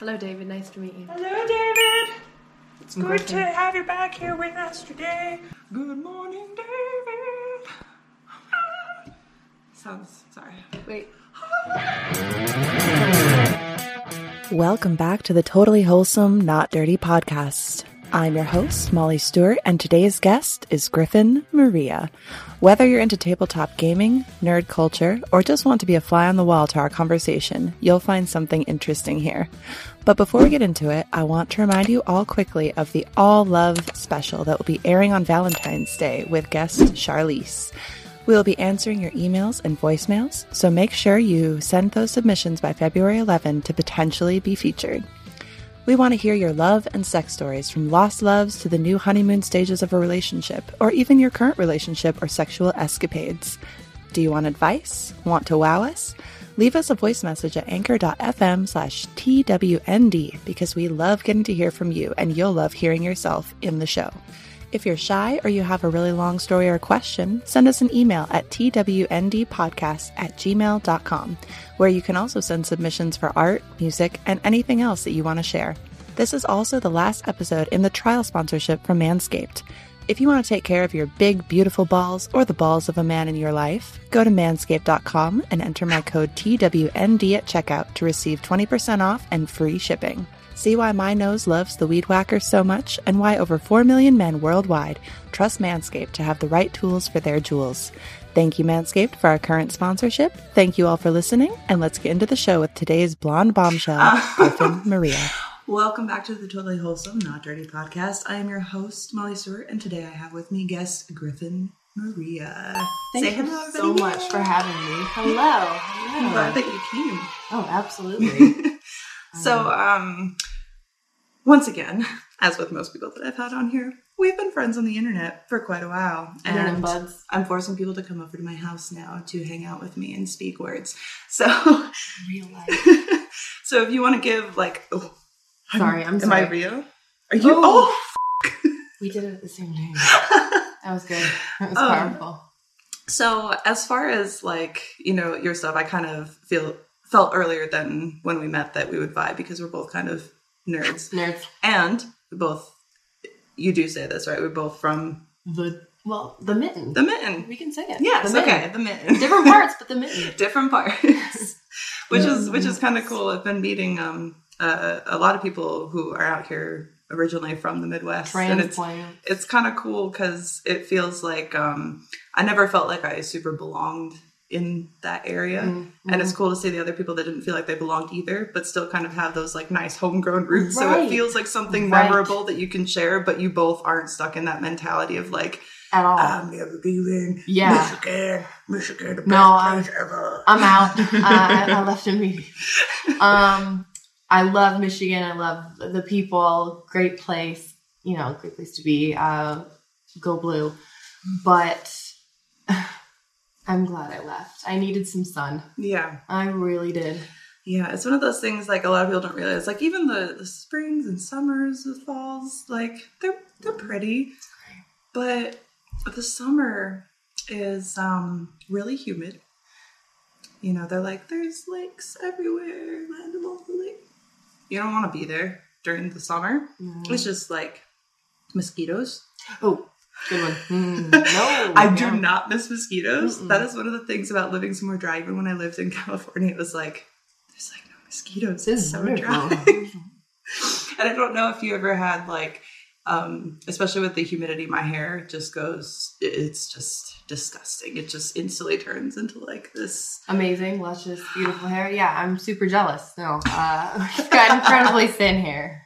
Hello, David. Nice to meet you. Hello, David. It's I'm good good, to have you back here with us today. Good morning, David. Sounds sorry. Wait. Welcome back to the Totally Wholesome, Not Dirty podcast. I'm your host, Molly Stewart, and today's guest is Griffin Maria. Whether you're into tabletop gaming, nerd culture, or just want to be a fly on the wall to our conversation, you'll find something interesting here. But before we get into it, I want to remind you all quickly of the All Love special that will be airing on Valentine's Day with guest Charlese. We will be answering your emails and voicemails, so make sure you send those submissions by February 11 to potentially be featured. We want to hear your love and sex stories from lost loves to the new honeymoon stages of a relationship, or even your current relationship or sexual escapades. Do you want advice? Want to wow us? Leave us a voice message at anchor.fm slash TWND because we love getting to hear from you and you'll love hearing yourself in the show. If you're shy or you have a really long story or question, send us an email at twndpodcast at gmail.com, where you can also send submissions for art, music, and anything else that you want to share. This is also the last episode in the trial sponsorship from Manscaped. If you want to take care of your big, beautiful balls or the balls of a man in your life, go to manscaped.com and enter my code TWND at checkout to receive 20% off and free shipping. See why my nose loves the Weed Whacker so much and why over 4 million men worldwide trust Manscaped to have the right tools for their jewels. Thank you, Manscaped, for our current sponsorship. Thank you all for listening, and let's get into the show with today's blonde bombshell, Griffin Maria. Welcome back to the Totally Wholesome, Not Dirty podcast. I am your host, Molly Stewart, and today I have with me guest Griffin Maria. Thank Say you hello, so everybody. much for having me. Hello. I'm glad that you came. Oh, absolutely. So, um, once again, as with most people that I've had on here, we've been friends on the internet for quite a while. Internet And. I'm forcing people to come over to my house now to hang out with me and speak words. So, Real life. so if you want to give like, oh, Sorry, I'm sorry. am. I real? Are you? Oh. Oh, We did it at the same time. That was good. That was Um, powerful. So as far as like you know your stuff, I kind of feel felt earlier than when we met that we would vibe because we're both kind of nerds, Nerds. and we both. You do say this right? We're both from The well, the mitten. the mitten. we can say it. Yes, The mitten. okay, the mitten. Different parts, but the mitten. different parts, which is which is kind of cool. I've been meeting um uh, a lot of people who are out here originally from the Midwest, and it's it's kind of cool because it feels like um, I never felt like I super belonged in that area, Mm-hmm. and it's cool to see the other people that didn't feel like they belonged either, but still kind of have those like nice homegrown roots. So it feels like something Right. memorable that you can share, but you both aren't stuck in that mentality of like At all. I'm never leaving. Yeah. Michigan, Michigan, the best No, I'm- place ever. I'm out. uh, I, I left immediately. Um, I love Michigan. I love the people. Great place. You know, great place to be. Uh, go blue. But I'm glad I left. I needed some sun. yeah. I really did. Yeah, it's one of those things like a lot of people don't realize. Like even the, the springs and summers, the falls, like they're they're pretty, but the summer is um really humid. You know, they're like there's lakes everywhere, land of all the lake. You don't want to be there during the summer. It's just like mosquitoes. Oh, good one. Mm, no, I do not miss mosquitoes. Mm-mm. That is one of the things about living somewhere dry. Even when I lived in California, it was like there's like no mosquitoes. It's so dry. and I don't know if you ever had like, um, especially with the humidity, my hair just goes. It's just disgusting. It just instantly turns into like this. Amazing, luscious, beautiful hair. Yeah, I'm super jealous. No, uh, you've got incredibly thin hair.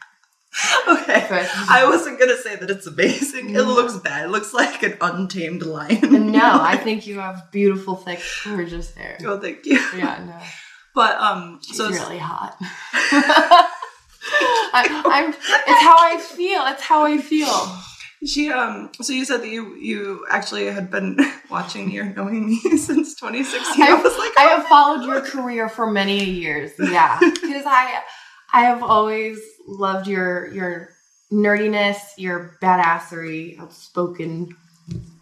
Okay. But- I wasn't gonna say that it's amazing. It looks bad. It looks like an untamed lion. No, I think you have beautiful, thick, gorgeous hair. Oh, thank you. Yeah, no. But um, She's so it's- really hot. I, I'm. It's how I feel. It's how I feel. She um so you said that you you actually had been watching me or knowing me since 2016. I, I- was like, I have followed your career for many years. Yeah, because I, I have always loved your your nerdiness, your badassery, outspoken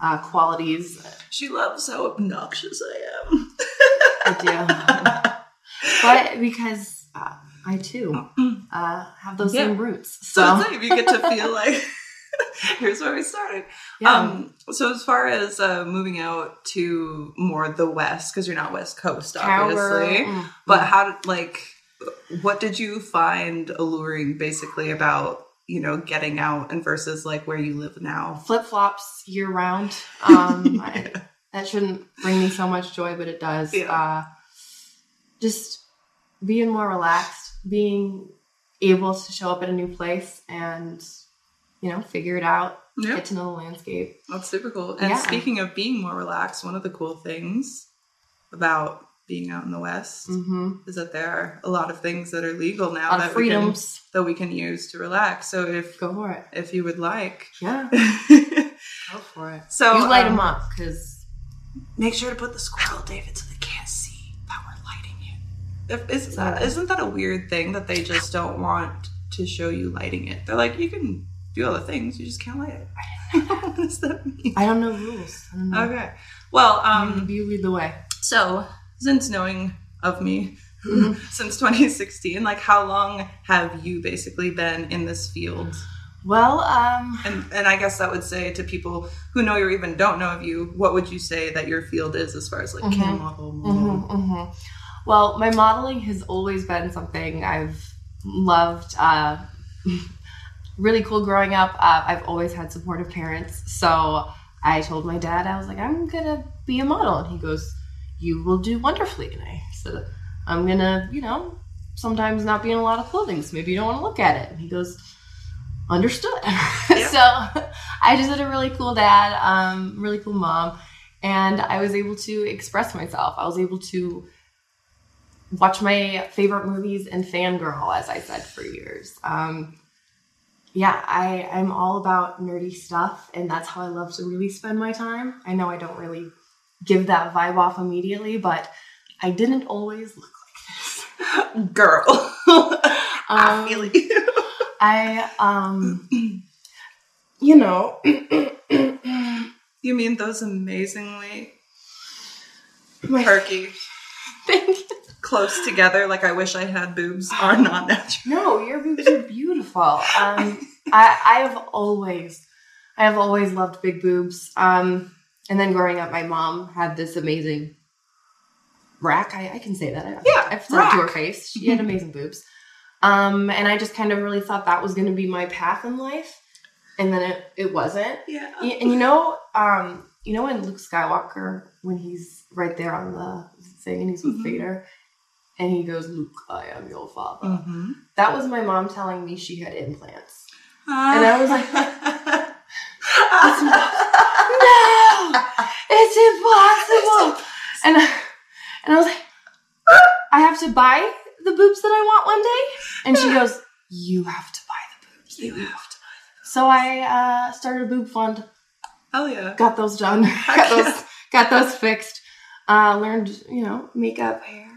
uh, qualities. she loves how obnoxious I am. I do, but because uh, I too uh, have those Yeah. same roots. So, So, it's like you get to feel like here's where we started. yeah. Um, so as far as uh, moving out to more the west, because you're not West Coast, obviously. Mm, But how did like what did you find alluring basically about you know getting out and versus like where you live now? flip flops year round. Um, I, that shouldn't bring me so much joy, but it does. Yeah. Uh, just being more relaxed, being able to show up at a new place and you know figure it out, Yeah, get to know the landscape. that's super cool. And Yeah. speaking of being more relaxed, one of the cool things about being out in the west hmm is that there are a lot of things that are legal now that of we can freedoms. that we can use to relax. So if Go for it. if you would like. Yeah, go for it. so you light um, them up because Make sure to put the squirrel, David, so they can't see that we're lighting it. If, is that, isn't that a weird thing that they just don't want to show you lighting it? They're like, you can do all the things, you just can't light it. what does that mean? I don't know rules. I don't know. Okay. Well, Um, um, you lead the way. so since knowing of me Mhm. since 2016, like how long have you basically been in this field? Well, um, And and I guess that would say to people who know you or even don't know of you, what would you say that your field is as far as like Mhm. cam model, model? hmm hmm Well, my modeling has always been something I've loved. Uh, really cool growing up. Uh, I've always had supportive parents. So I told my dad, I was like, I'm to be a model. And he goes, You will do wonderfully. I said, I'm to, you know, sometimes not be in a lot of clothing. So maybe you don't want to look at it. And he goes, Understood. So I just had a really cool dad, um, really cool mom and I was able to express myself. I was able to watch my favorite movies and fangirl, as I said for years. Um, yeah, I, I'm all about nerdy stuff, and that's how I love to really spend my time. I know I don't really give that vibe off immediately, but I didn't always look like this. Girl. I Um, feel you. I, um, you know, You mean those amazingly my perky, close together, like I wish I had boobs, are not natural. No, your boobs are beautiful. Um, I, I have always, I have always loved big boobs. Um, and then growing up, my mom had this amazing rack. I, I can say that. I, Yeah, I've said it to her face. She had amazing boobs. Um, and I just kind of really thought that was going to be my path in life. And then it, it wasn't. Yeah. And you know, um, you know when Luke Skywalker, when he's right there on the thing and he's with Mhm. Vader, and he goes, "Luke, I am your father." Mm-hmm. That was my mom telling me she had implants. And I was like, No, it's impossible. And I, and I was like, I have to buy the boobs that I want one day. And she goes, You have to buy the boobs. you have to. Buy the boobs. So I uh, started a boob fund. Hell yeah. Got those done. got those got those fixed. Uh, learned, you know, makeup, hair.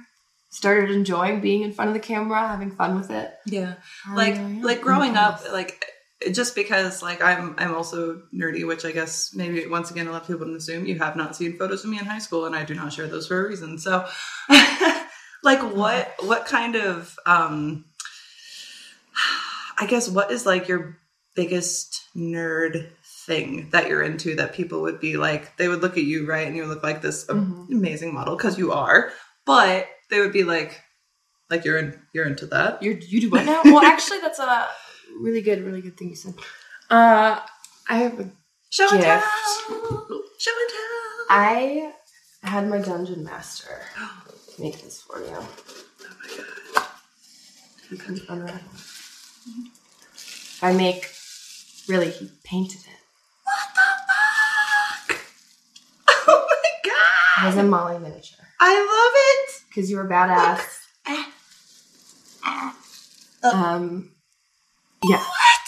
Started enjoying being in front of the camera, having fun with it. Yeah. Um, Like yeah. like growing up, like just because like I'm I'm also nerdy, which I guess maybe once again a lot of people don't assume you have not seen photos of me in high school, and I do not share those for a reason. So, like, what what kind of um, I guess what is like your biggest nerd thing that you're into that people would be like they would look at you right and you look like this Mhm. amazing model because you are, but they would be like like you're in you're into that. You're, you do what now? well, actually, that's a really good, really good thing you said. Uh, I have a, Show and Gift. tell. Show and tell. I had my dungeon master make this for you. Oh my god. You can. I make, really, he painted it. What the fuck? Oh my It god. was a Molly miniature I love it. because you were badass. love it. Um, yeah, What?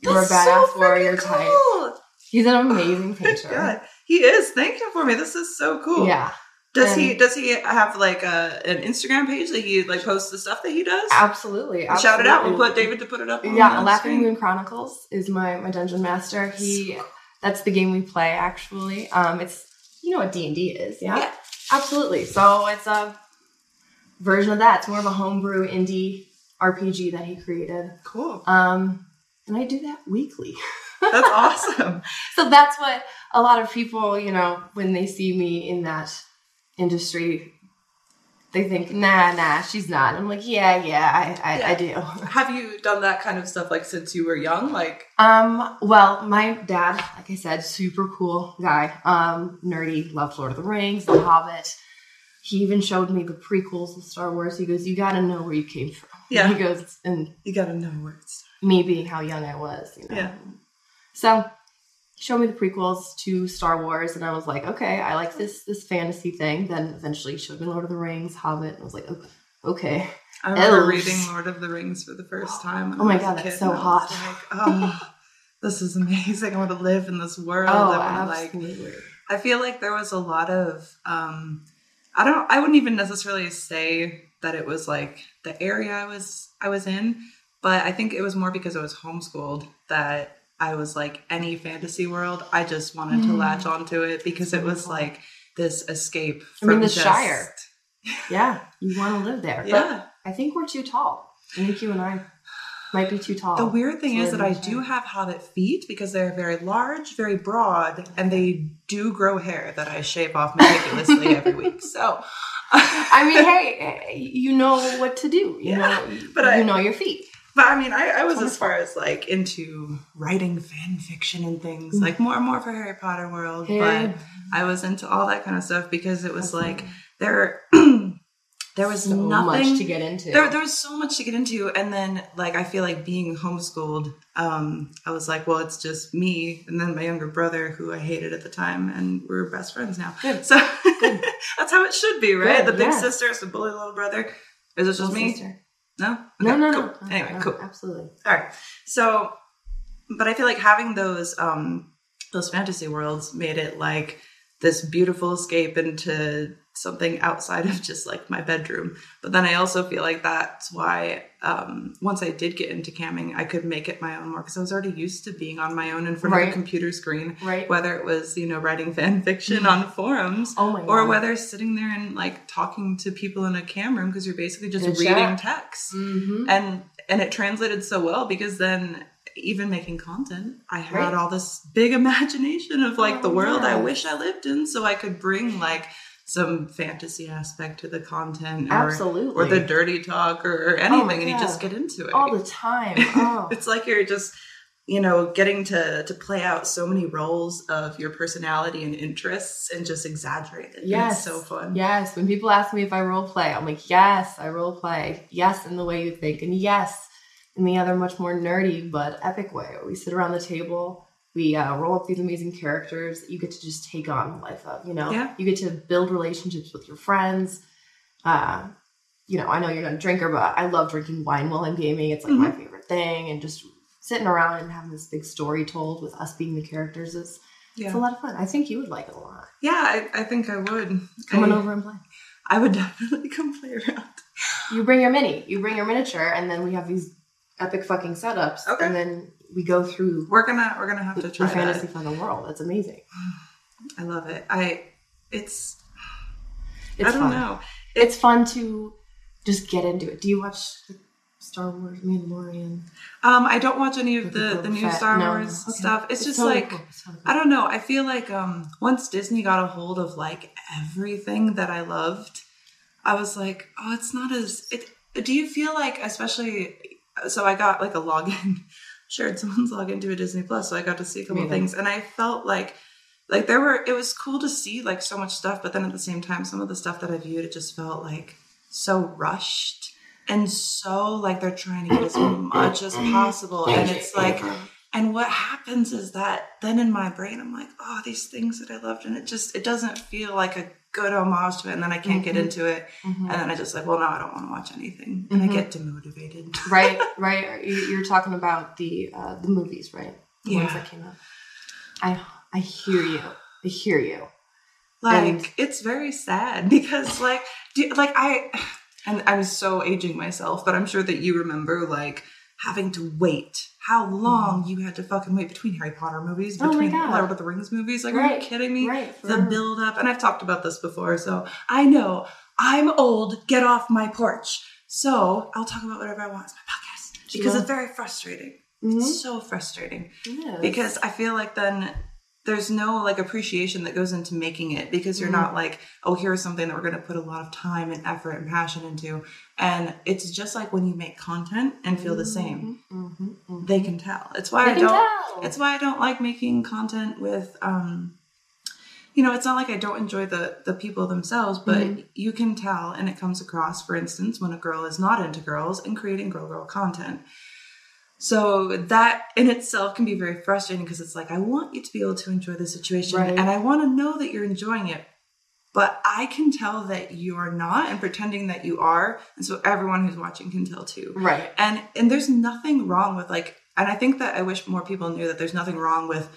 you were a That's badass so warrior type. cool. He's an amazing painter. God. He is. Thank him for me. This is so cool. Yeah, Does he does he have like a an Instagram page that he like posts the stuff that he does? absolutely. Shout it out. We'll put David to put it up. on Yeah, Laughing screen. Moon Chronicles is my my dungeon master. He that's the game we play actually. Um, it's you know what D and D is, yeah? Yeah. absolutely. So it's a version of that. It's more of a homebrew indie RPG that he created. Cool. Um, and I do that weekly. That's awesome. so that's what a lot of people, you know, when they see me in that industry, they think, nah, nah, she's not. I'm like, yeah, yeah, I, I, I do. Have you done that kind of stuff like since you were young? Like, Um, well, my dad, like I said, super cool guy. Um, nerdy, loved Lord of the Rings, The Hobbit. He even showed me the prequels of Star Wars. He goes, You gotta know where you came from. Yeah. He goes, and you gotta know where it's. me being how young I was, you know. Yeah. So he showed me the prequels to Star Wars, and I was like, okay, I like this this fantasy thing. Then eventually he showed me Lord of the Rings, Hobbit, and I was like, "Oh, okay. I remember Elves. reading Lord of the Rings for the first time. Oh my I was a God, that's so and I was hot. Like, oh, this is amazing. I want to live in this world. Oh, I wanna, like, absolutely. I feel like there was a lot of um I don't I wouldn't even necessarily say that it was like the area I was I was in, but I think it was more because I was homeschooled that I was like any fantasy world, I just wanted to Mm. latch onto it because it was like this escape I mean, from the just- Shire. yeah, you want to live there. But Yeah. I think we're too tall. I think you and I might be too tall. The weird thing is that I do have hobbit feet because they're very large, very broad, and they do grow hair that I shave off meticulously every week. So I mean, hey, you know what to do. You Yeah, know, but you I- know your feet. But I mean, I, I was as far as like into writing fan fiction and things, mm. like more and more for Harry Potter world. Harry- But I was into all that kind of stuff because it was like there, there was so nothing much to get into. There, there was so much to get into, and then like I feel like being homeschooled, um, I was like, well, it's just me, and then my younger brother, who I hated at the time, and we're best friends now. Good. So that's how it should be, right? Good, the big yes. sister has to bully little brother. Is it just Little me? sister. No, No, no, cool. no. no. Anyway, no, cool. Absolutely. All right. So, but I feel like having those um those fantasy worlds made it like this beautiful escape into something outside of just like my bedroom. But then I also feel like that's why um once I did get into camming, I could make it my own more because I was already used to being on my own in front of a computer screen. Right. Whether it was, you know, writing fan fiction on forums Oh or whether sitting there and like talking to people in a cam room because you're basically just Good reading text Mm-hmm. and and it translated so well because then even making content i had Right. all this big imagination of like the Oh, world i wish i lived in so i could bring like some fantasy aspect to the content or, Absolutely. or the dirty talk or, or oh, anything and you just get into it All the time. Oh. it's like you're just you know getting to to play out so many roles of your personality and interests and just exaggerate it Yes. it's so fun Yes. When people ask me if I role play, I'm like, yes, I role play. Yes, in the way you think. And yes, in the other much more nerdy but epic way. We sit around the table, we uh, roll up these amazing characters that you get to just take on the life of, you know? Yeah. You get to build relationships with your friends. Uh, you know, I know you're not a drinker, but I love drinking wine while I'm gaming. It's like my Mm-hmm. favorite thing. And just sitting around and having this big story told with us being the characters is yeah it's a lot of fun. I think you would like it a lot. yeah I, I think i would Come on over and play. I would definitely come play around You bring your mini, you bring your miniature, and then we have these epic fucking setups. Okay. And then we go through We're gonna we're gonna have to the try fantasy that. the world. That's amazing. I love it. I it's It's I don't fun. know. It's fun to just get into it. Do you watch Star Wars Mandalorian? Um, I don't watch any of With the the new? Star No. Wars Okay. stuff. It's, just totally like cool. It's I don't know. I feel like um once Disney got a hold of like everything that I loved, I was like, oh, it's not as it. Do you feel like, especially? So I got like a login, shared someone's login to a Disney Plus, so I got to see a couple things, and I felt like. Like there were, it was cool to see like so much stuff, but then at the same time, some of the stuff that I viewed, it just felt like so rushed and so like they're trying to get as much as possible, and it's like and what happens is that then in my brain, I'm like, oh, these things that I loved, and it just it doesn't feel like a good homage to it, and then I can't get Mhm. into it, Mhm. and then I just like, well, no, I don't want to watch anything, and Mhm. I get demotivated. right, right. You- You're talking about the uh, the movies, right? The ones Yeah. that came out. I I hear you. I hear you. Like And- it's very sad because like do, like I and I'm so aging myself, but I'm sure that you remember like having to wait how long you had to fucking wait between Harry Potter movies, Mm-hmm. Oh between. Lord of the Rings movies. Like, are you kidding me? right, The build up, and I've talked about this before, so I know I'm old. Get off my porch. So I'll talk about whatever I want. It's my podcast because Sure. it's very frustrating. Mhm. It's so frustrating because I feel like then there's no like appreciation that goes into making it because you're Mhm. not like, oh, here's something that we're going to put a lot of time and effort and passion into. And it's just like when you make content and feel the same, Mhm, mhm. they can tell. It's why They I don't. tell. It's why I don't like making content with. um you know, it's not like I don't enjoy the the people themselves, but Mhm. you can tell, and it comes across. For instance, when a girl is not into girls and creating girl girl content, so that in itself can be very frustrating because it's like I want you to be able to enjoy the situation, Right. and I want to know that you're enjoying it, but I can tell that you are not, and pretending that you are, and so everyone who's watching can tell too right. and and there's nothing wrong with like and i think that i wish more people knew that there's nothing wrong with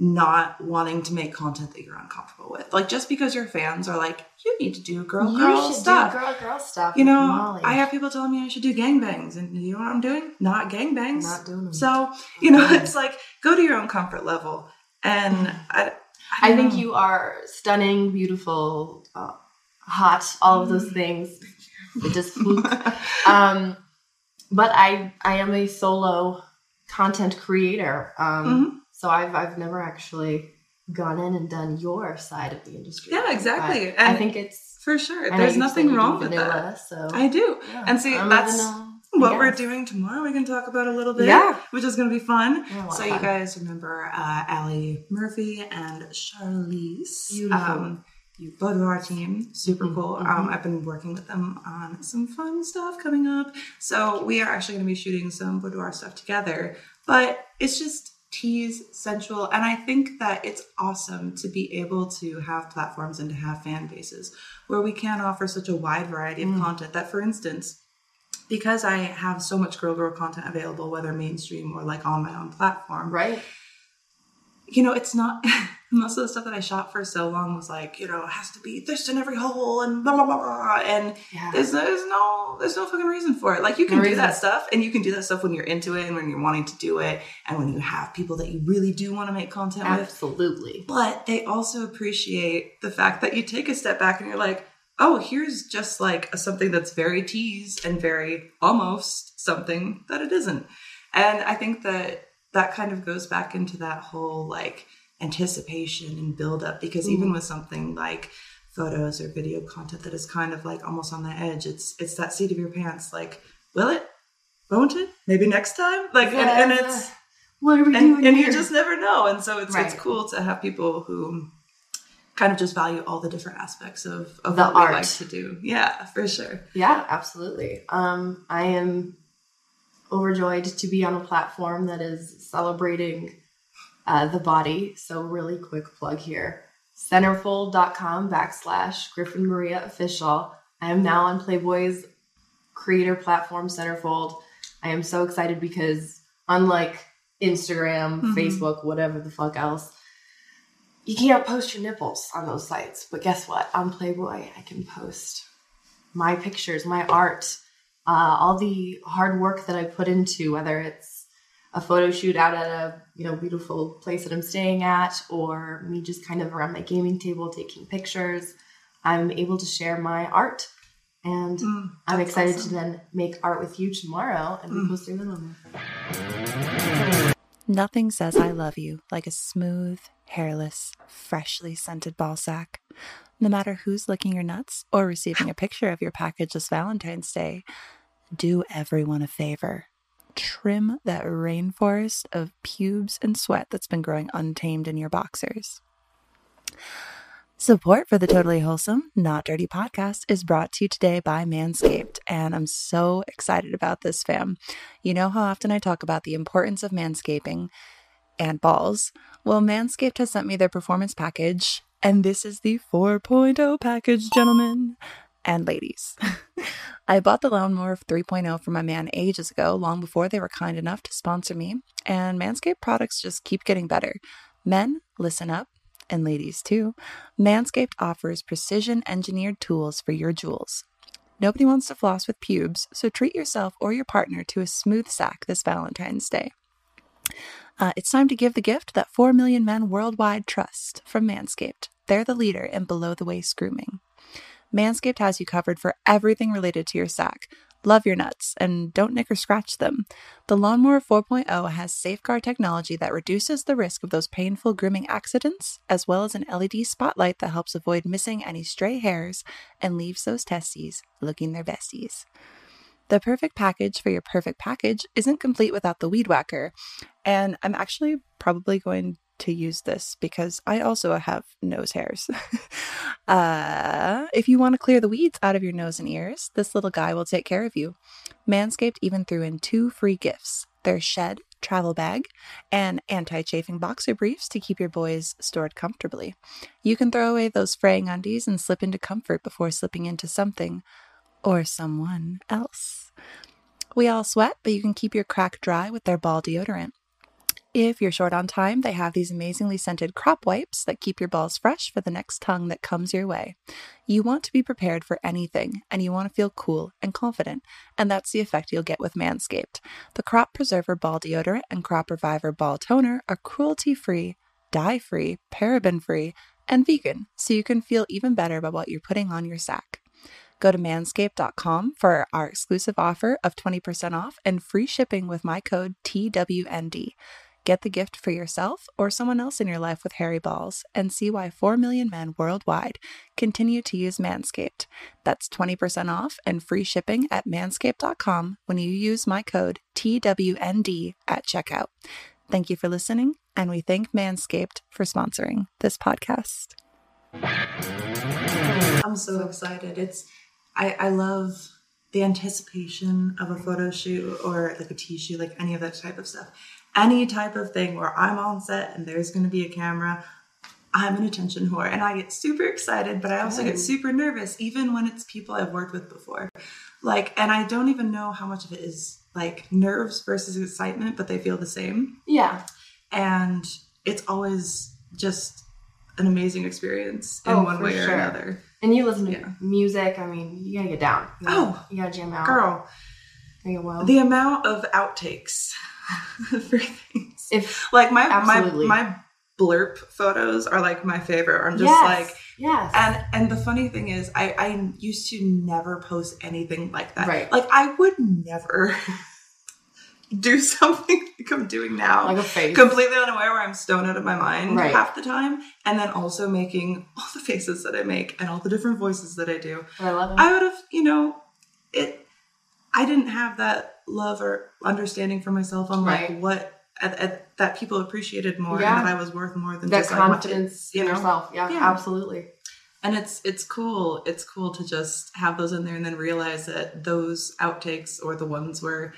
not wanting to make content that you're uncomfortable with like just because your fans are like you need to do girl girl stuff. you girl should stuff do girl girl stuff. you know Molly. i have people telling me i should do gangbangs and you know what i'm doing not gangbangs not doing them. so you know Mhm. it's like go to your own comfort level and i I don't think know. you are stunning, beautiful, uh, hot, all of Mm. those things. It just fluke. um, but I I am a solo content creator. Um, Mhm. So I've I've never actually gone in and done your side of the industry. Yeah, exactly. I think it's for sure there's nothing wrong with vanilla, that So i do yeah, and see, I'm that's what we're doing tomorrow we can talk about a little bit Yeah. which is going to be fun so of you guys remember uh Allie Murphy and Charlese Beautiful. um Boudoir team super Mhm, cool mhm. um I've been working with them on some fun stuff coming up so we are actually going to be shooting some boudoir stuff together but it's just tease sensual and I think that it's awesome to be able to have platforms and to have fan bases where we can offer such a wide variety of Mm. content that for instance because I have so much girl girl content available, whether mainstream or like on my own platform, right. you know, it's not most of the stuff that I shot for so long was like, you know, it has to be this in every hole and blah blah blah blah. And Yeah. there's there's no there's no fucking reason for it. Like you can No do reason. that stuff and you can do that stuff when you're into it and when you're wanting to do it and when you have people that you really do want to make content with. Absolutely. But they also appreciate the fact that you take a step back and you're like, oh, here's just like a, something that's very teased and very almost something that it isn't. And I think that that kind of goes back into that whole like anticipation and build up because even Mhm. with something like photos or video content that is kind of like almost on the edge, it's it's that seat of your pants like, will it? Won't it? Maybe next time? Like and, and Yeah. it's What are we and, doing and here? you just never know and so it's it's cool to have people who kind of just value all the different aspects of, of The what we art. like to do yeah for sure Yeah, absolutely. Um, I am overjoyed to be on a platform that is celebrating uh, the body. So, really quick plug here centerfold.com backslash Griffin Maria official. I am now on Playboy's creator platform, Centerfold. I am so excited because, unlike Instagram, Mhm. Facebook, whatever the fuck else, you can't post your nipples on those sites. But guess what? On Playboy, I can post my pictures, my art, uh, all the hard work that I put into, whether it's a photo shoot out at a you know beautiful place that I'm staying at, or me just kind of around my gaming table taking pictures. I'm able to share my art, and Mm, I'm excited awesome. to then make art with you tomorrow and be Mm. posting them on there. Nothing says I love you like a smooth, hairless, freshly scented ball sack. No matter who's licking your nuts or receiving a picture of your package this Valentine's Day, do everyone a favor. Trim that rainforest of pubes and sweat that's been growing untamed in your boxers. Support for the Totally Wholesome, Not Dirty podcast is brought to you today by Manscaped, and I'm so excited about this, fam. You know how often I talk about the importance of manscaping and balls? Well, Manscaped has sent me their performance package, and this is the 4.0 package, gentlemen and ladies. I bought the Lawnmower 3.0 for my man ages ago, long before they were kind enough to sponsor me, and Manscaped products just keep getting better. Men, listen up, and ladies too. Manscaped offers precision engineered tools for your jewels. Nobody wants to floss with pubes, so treat yourself or your partner to a smooth sack this Valentine's Day. Uh, it's time to give the gift that 4 million men worldwide trust from Manscaped. They're the leader in below the waist grooming. Manscaped has you covered for everything related to your sack, Love your nuts and don't nick or scratch them. The Lawnmower 4.0 has safeguard technology that reduces the risk of those painful grooming accidents, as well as an LED spotlight that helps avoid missing any stray hairs and leaves those testes looking their besties. The perfect package for your perfect package isn't complete without the Weed Whacker, and I'm actually probably going to use this because I also have nose hairs. uh, if you want to clear the weeds out of your nose and ears, this little guy will take care of you. Manscaped even threw in two free gifts their shed travel bag and anti chafing boxer briefs to keep your boys stored comfortably. You can throw away those fraying undies and slip into comfort before slipping into something or someone else. We all sweat, but you can keep your crack dry with their ball deodorant. If you're short on time, they have these amazingly scented crop wipes that keep your balls fresh for the next tongue that comes your way. You want to be prepared for anything, and you want to feel cool and confident, and that's the effect you'll get with Manscaped. The Crop Preserver Ball Deodorant and Crop Reviver Ball Toner are cruelty free, dye free, paraben free, and vegan, so you can feel even better about what you're putting on your sack. Go to manscaped.com for our exclusive offer of 20% off and free shipping with my code TWND. Get the gift for yourself or someone else in your life with hairy balls and see why 4 million men worldwide continue to use Manscaped. That's 20% off and free shipping at manscaped.com when you use my code TWND at checkout. Thank you for listening, and we thank Manscaped for sponsoring this podcast. I'm so excited. It's I, I love the anticipation of a photo shoot or like a tea shoot, like any of that type of stuff. Any type of thing where I'm on set and there's going to be a camera. I'm an attention whore and I get super excited, but I also get super nervous, even when it's people I've worked with before. Like, and I don't even know how much of it is like nerves versus excitement, but they feel the same. Yeah. And it's always just an amazing experience in Oh, one way or another. And you listen to Yeah. music. I mean, you gotta get down. You gotta, Oh, you gotta jam out. Girl, There you go. the amount of outtakes for things. if Like my Absolutely. my my blurb photos are like my favorite. I'm just yes, like yes, and and the funny thing is I I used to never post anything like that. Right. Like I would never do something like I'm doing now. like a face. completely unaware where I'm stoned out of my mind Right. half the time, and then also making all the faces that I make and all the different voices that I do. I love it. I would have, you know, it. I didn't have that love or understanding for myself on like Right. what at, at, that people appreciated more Yeah. and that I was worth more than that just like, what- confidence in yourself. Yeah, Yeah. absolutely. and it's it's cool. It's cool to just have those in there and then realize that those outtakes or the ones where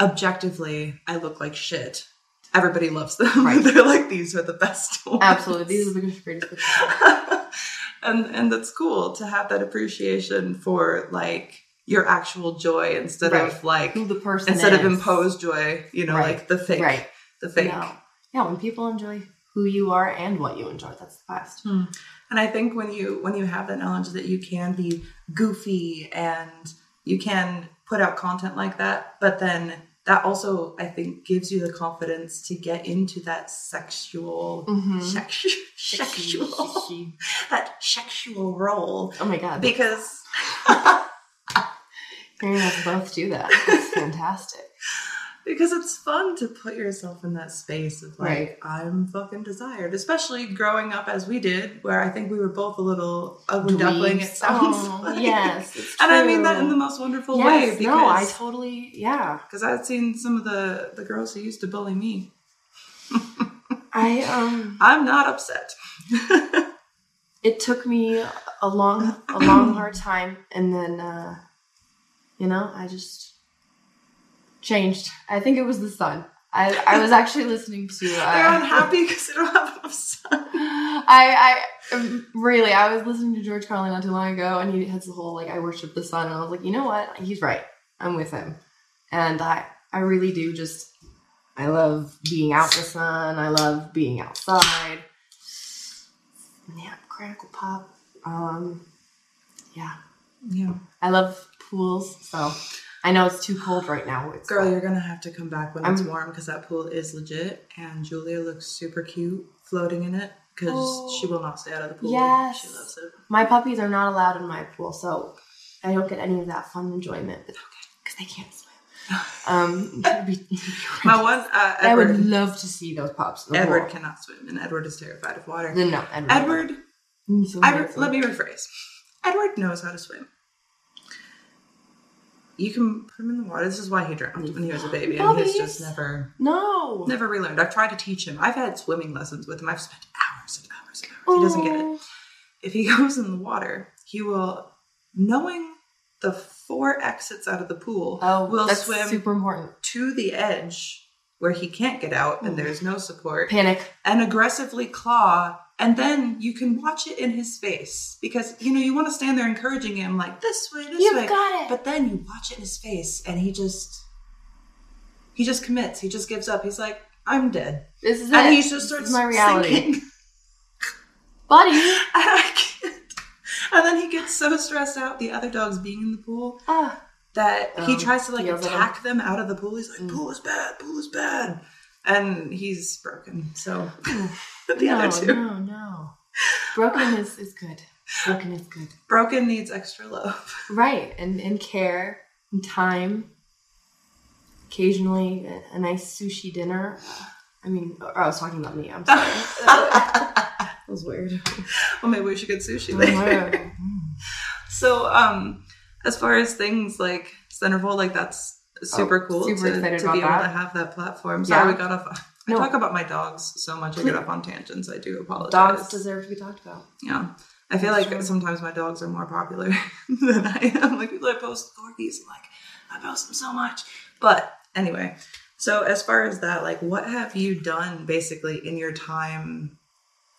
objectively I look like shit. Everybody loves them. Right. They're like these are the best ones. Absolutely. These are the greatest. and and that's cool to have that appreciation for like your actual joy instead of like Who the person instead of imposed joy. You know, Right. like the fake, Right. the fake. No. Yeah, when people enjoy who you are and what you enjoy, that's the best. And I think when you when you have that knowledge that you can be goofy and you can put out content like that, but then that also I think gives you the confidence to get into that sexual Mhm. sexu- sexual that sexual role Oh my god. because Hearing us both do that. It's fantastic. because it's fun to put yourself in that space of like Right. I'm fucking desired, especially growing up as we did, where I think we were both a little ugly duckling. It sounds Oh, like. yes. It's and I mean that in the most wonderful yes, way because no, I totally, yeah. because I've seen some of the the girls who used to bully me. I, um, I'm not upset. it took me a long, a long, hard time. And then, uh, you know, I just changed. I think it was the sun. I, I was actually listening to, They're uh, unhappy because they don't have enough sun. I, I um, really, I was listening to George Carlin not too long ago, and he has the whole like, I worship the sun, and I was like, you know what? He's right. I'm with him, and I, I really do just, I love being out in the sun. I love being outside. Yeah, critical pop. Um, yeah, Yeah, I love pools. So I know it's too cold right now. It's girl, you're gonna have to come back when it's I'm- warm because that pool is legit, and Julia looks super cute floating in it because Oh. she will not stay out of the pool. Yes. she loves it. my puppies are not allowed in my pool, so I don't get any of that fun enjoyment because they can't swim. Um, be- My one, uh, I would love to see those pups. Edward pool. cannot swim, and Edward is terrified of water. Then no, Edward. Edward, so let me rephrase. Edward knows how to swim. You can put him in the water. This is why he drowned when he was a baby, and he's just never, No. never relearned. I've tried to teach him. I've had swimming lessons with him. I've spent hours and hours and hours. He doesn't get it. Oh. If he goes in the water, he will, knowing the four exits out of the pool, Oh, will that's swim super important. to the edge where he can't get out and Mm. there's no support Panic. and aggressively claw and then you can watch it in his face because you know you want to stand there encouraging him like this way this You've way got it. but then you watch it in his face and he just he just commits he just gives up he's like i'm dead This is and it. he just starts my reality. sinking. Buddy. and i can't and then he gets so stressed out the other dogs being in the pool Ah. that he Um, tries to like attack them out of the pool he's like Mm. pool is bad pool is bad and he's broken so the no, other two no, no. Broken is, is good. Broken is good. broken needs extra love Right. And, and care and time. Occasionally a, a nice sushi dinner. I mean, or I was talking about me. I'm sorry. that was weird. well maybe we should get sushi later so um as far as things like centerfold like that's super Oh, cool super to, to be able that. to have that platform sorry Yeah. we got off I No. talk about my dogs so much I get off on tangents I do apologize Dogs deserve to be talked about. Yeah. I feel like Sure. sometimes my dogs are more popular than I am. Like people I post corgis, I'm like, I post them so much. But anyway, so as far as that, like what have you done basically in your time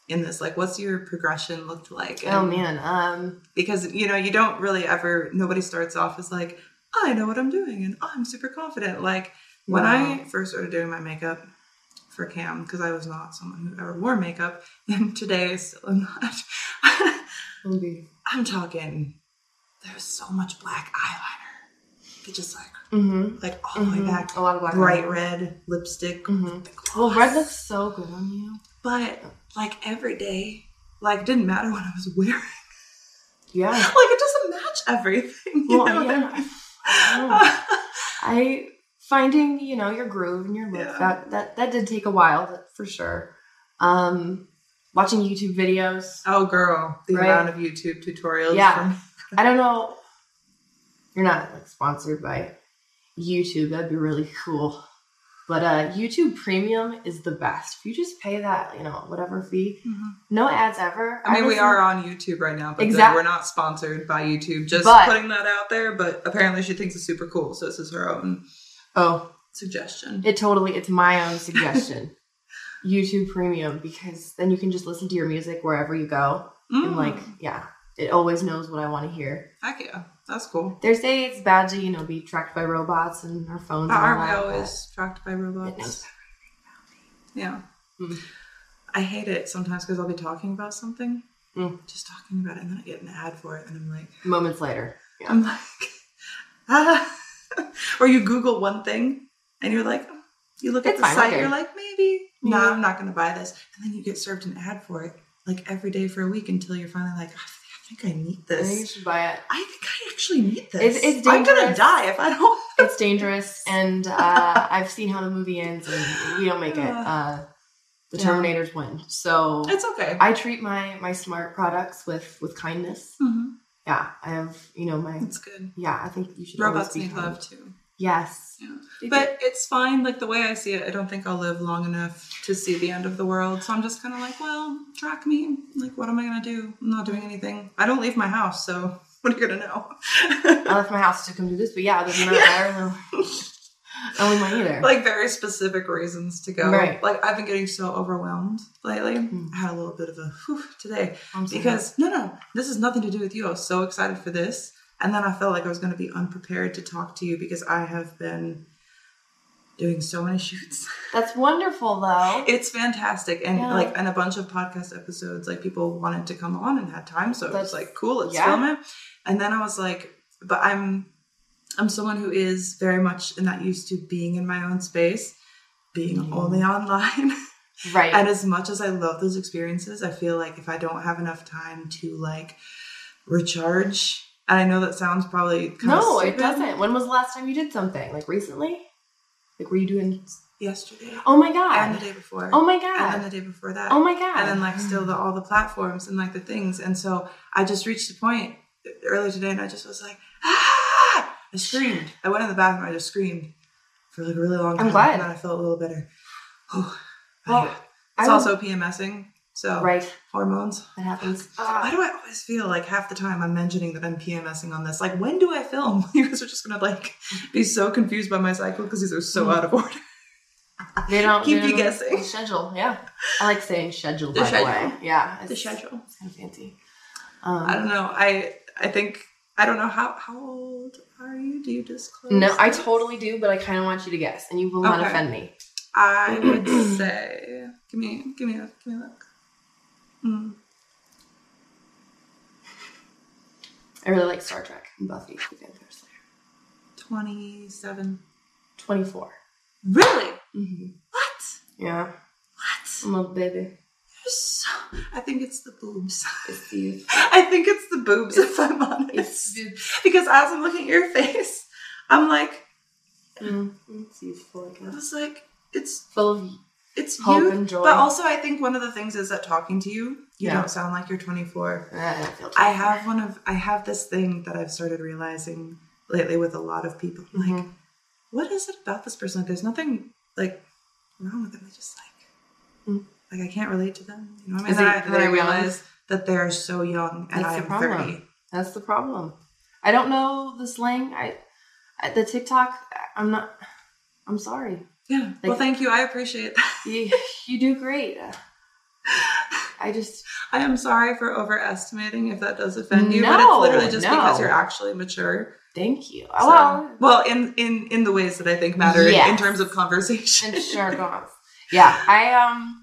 in this? Like what's your progression looked like? Oh man. Um Because you know, you don't really ever nobody starts off as like, I know what I'm doing and I'm super confident. Like when I first started doing my makeup for Cam, because I was not someone who ever wore makeup, and today I still am not. I'm talking. There's so much black eyeliner. It just like Mm-hmm. like all the way back. A lot of black Bright eyeliner. red lipstick. Mhm. Well, red looks so good on you. But like every day, like didn't matter what I was wearing. Yeah. Like it doesn't match everything. You Well, know yeah. I I finding you know your groove and your look Yeah. that that that did take a while for sure. Um, watching YouTube videos. oh, girl, the Right. amount of YouTube tutorials. Yeah. from- I don't know. You're not like sponsored by YouTube. That'd be really cool. But uh, YouTube Premium is the best. If you just pay that, you know, whatever fee, Mhm. no ads ever. I mean, we are on YouTube right now, but we're not sponsored by YouTube. Just But- putting that out there. But apparently, she thinks it's super cool, so this is her own Oh, suggestion. It totally, it's my own suggestion. YouTube Premium, because then you can just listen to your music wherever you go. And Mm, like, yeah, it always knows what I want to hear. heck yeah, that's cool. They say it's bad to, you know, be tracked by robots and our phones. and all Aren't we that, always tracked by but It robots? Yeah. Mm. I hate it sometimes because I'll be talking about something, Mm. just talking about it, and then I get an ad for it, and I'm like, Moments later. Yeah. I'm like, ah. or you Google one thing, and you're like, you look at the site, you're like, maybe, no, Yeah. I'm not going to buy this, and then you get served an ad for it, like every day for a week until you're finally like, I think I need this. I think you should buy it. I think I actually need this. It's- it's I'm gonna die if I don't. It's dangerous, and uh, I've seen how the movie ends, and we don't make it. Uh, the Yeah. Terminators win. So It's okay. I treat my my smart products with with kindness. Mhm. Yeah, I have you know my It's good. yeah. I think you should Robots need love too. Yes, Yeah. But it's fine. Like the way I see it, I don't think I'll live long enough to see the end of the world. So I'm just kind of like, well, track me. Like, what am I gonna do? I'm not doing anything. I don't leave my house, so what are you gonna know? I left my house to come do this, but yeah, other than that, I don't know. I leave either. like very specific reasons to go. Right. Like I've been getting so overwhelmed lately. Hmm. I had a little bit of a whew today I'm because no, no, this has nothing to do with you. I was so excited for this, and then I felt like I was going to be unprepared to talk to you because I have been doing so many shoots. that's wonderful, though. It's fantastic, and Yeah. like, and a bunch of podcast episodes, like people wanted to come on and had time, so it was like, cool, let's yeah. film it. And then I was like, but I'm, I'm someone who is very much not used to being in my own space, being Mhm. only online. right. and as much as I love those experiences, I feel like if I don't have enough time to like recharge And I know that sounds probably kind No, it doesn't. When was the last time you did something? Like recently? Like were you doing Yesterday Oh my god! and the day before. Oh my god! and then the day before that. Oh my god. and then like still the all the platforms and like the things. And so I just reached a point earlier today, and I just was like, ah! I screamed. I went in the bathroom. I just screamed for like a really long time. I'm glad. And then I felt a little better. Oh, Well, it's I also PMSing, so Right. hormones. That happens. Why do I always feel like half the time I'm mentioning that I'm PMSing on this? Like, when do I film? You guys are just gonna like be so confused by my cycle because these are so Mm. out of order. They don't Keep they you don't- guessing. Schedule, yeah. I like saying schedule The by schedule. the way. Yeah. The It's, schedule. it's kind of fancy. Um, I don't know. I I think I don't know how how old are you? Do you disclose? no, I totally do, but I kind of want you to guess, and you will not Okay. offend me. I would say, give me, give me a, give me a look. Mm. I really like Star Trek and Buffy the Vampire Slayer. Twenty-seven. 24. Really? Mm-hmm. What? Yeah. What? I'm a baby. So. I think it's the boobs. It's the youth. I think it's the boobs, if I'm It's honest. youth. Because as I'm looking at your face, I'm like, Mm, it's youthful, I I was like, it's Full of it's Hope you. and joy. But also, I think one of the things is that talking to you, you Yeah. don't sound like you're 24. I I have one of I have this thing that I've started realizing lately with a lot of people. I'm Like, what is it about this person? Like, there's nothing like wrong with them. I just like Mm. Like I can't relate to them. You know what I mean? Then I, then I very young? realize that they're so young and That's I the am problem. 30. That's the problem. I don't know the slang. I, I the TikTok. I'm not. I'm sorry. Yeah. well, thank you. I appreciate that. You you do great. I just I am sorry for overestimating if that does offend you, but No, it's literally just because you're actually mature. thank you. So- well, well, in in in the ways that I think matter in- in, terms of conversation. and sure. Yeah, I um,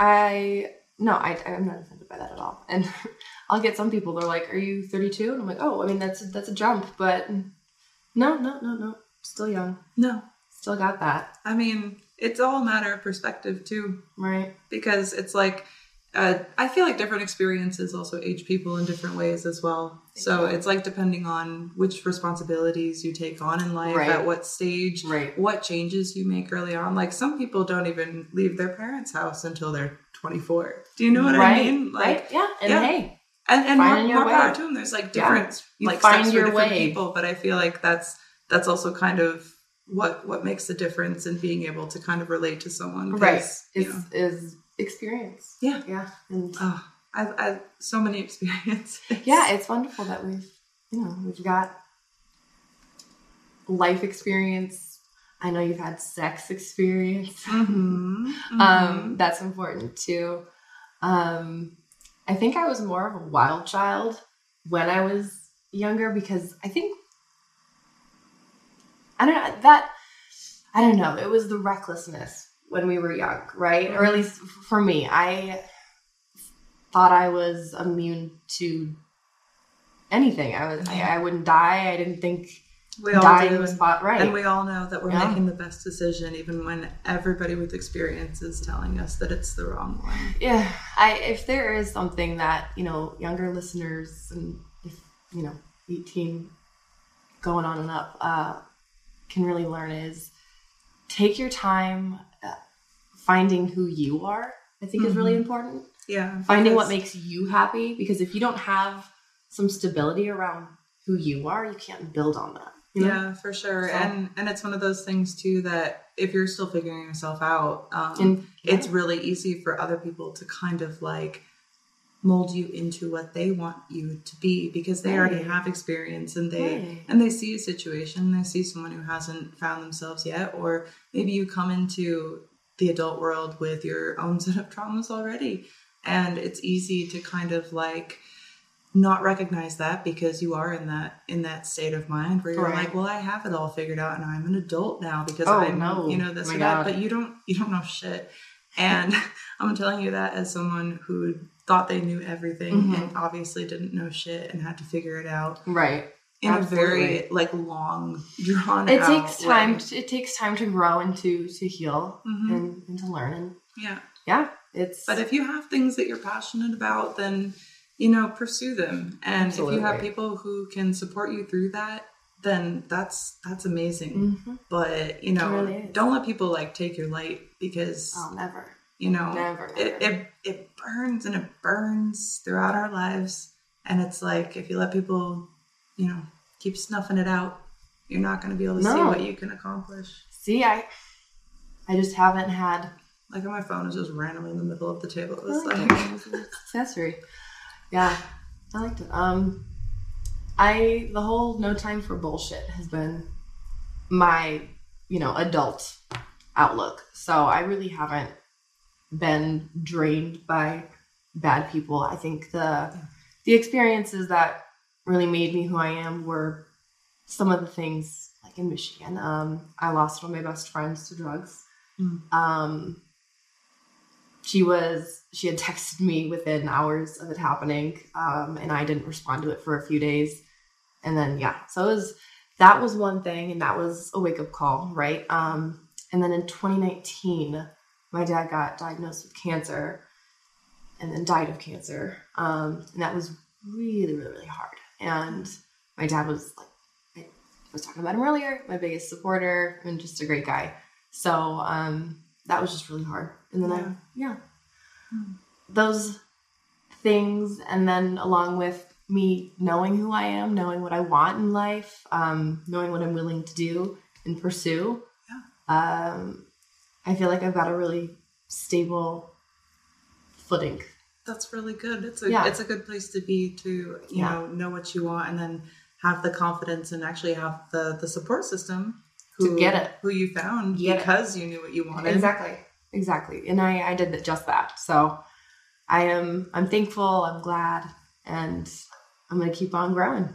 I no, I I'm not offended by that at all. And I'll get some people. They're like, "Are you 32?" And I'm like, "Oh, I mean that's that's a jump, but no, no, no, no, still young, no, still got that I mean it's all a matter of perspective too. right." because it's like uh, I feel like different experiences also age people in different ways as well. So it's like depending on which responsibilities you take on in life, Right. at what stage, Right. what changes you make early on. Like some people don't even leave their parents' house until they're 24. Do you know what right, I mean? Like, right, yeah, and yeah. hey, and, and more, more power to them. There's like Yeah. different You like find steps your for different way. people, but I feel like that's that's also kind of what what makes the difference in being able to kind of relate to someone. right you know, is experience. Yeah. yeah, and Oh, I, I so many experiences. yeah, it's wonderful that we've you know we've got life experience. I know you've had sex experience. hmm Um, that's important too. Um, I think I was more of a wild child when I was younger because I think I don't know that I don't know. It was the recklessness when we were young, right? Or at least for me, I thought I was immune to anything. I was I, I wouldn't die. I didn't think we all dying do, was spot right. and we all know that we're Yeah. making the best decision, even when everybody with experience is telling us that it's the wrong one. yeah i if there is something that you know younger listeners and if you know 18 going on and up uh can really learn is take your time finding who you are i think is really Mhm. important Yeah, finding what makes you happy because if you don't have some stability around who you are you can't build on that you know? Yeah, for sure. So- And and it's one of those things too that if you're still figuring yourself out, um, And- it's really easy for other people to kind of like mold you into what they want you to be because they already have experience and they Right. and they see a situation they see someone who hasn't found themselves yet or maybe you come into the adult world with your own set of traumas already and it's easy to kind of like not recognize that because you are in that in that state of mind where you're Right. like well i have it all figured out and i'm an adult now because Oh, i'm no. you know this my or that God. but you don't you don't know shit and i'm telling you that as someone who thought they knew everything Mhm. and obviously didn't know shit and had to figure it out right in a very like long drawn it takes time to, it takes time to grow and to to heal Mhm. and, and to learn and yeah yeah it's but if you have things that you're passionate about then you know, pursue them. And if you have people who can support you through that, then that's that's amazing. Mhm. But you know, really don't let people like take your light because Oh, never. you know Never, It, never. it it burns and it burns throughout our lives. And it's like if you let people, you know, keep snuffing it out, you're not going to be able to see what you can accomplish. See, I, I just haven't had Like my phone is just randomly in the middle of the table. It's like like, it. It was an accessory. Yeah, I liked it. Um, I the whole no time for bullshit has been my you know adult outlook. So I really haven't been drained by bad people. I think the the experiences that really made me who I am were some of the things like in Michigan. Um, I lost one of my best friends to drugs. Mm. Um, she was she had texted me within hours of it happening um, and i didn't respond to it for a few days and then yeah so it was that was one thing and that was a wake-up call right um, and then in 2019 my dad got diagnosed with cancer and then died of cancer um, and that was really really really hard and my dad was like i was talking about him earlier my biggest supporter and just a great guy. So um, that was just really hard. And then i yeah. Hmm. those things and then along with me knowing who i am knowing what i want in life um, knowing what i'm willing to do and pursue um, i feel like i've got a really stable footing that's really good. It's a Yeah. it's a good place to be to you Yeah. know know what you want and then have the confidence and actually have the the support system To get it. who you found Get it. because you knew what you wanted. exactly exactly and i i did just that so i am i'm thankful i'm glad and i'm gonna keep on growing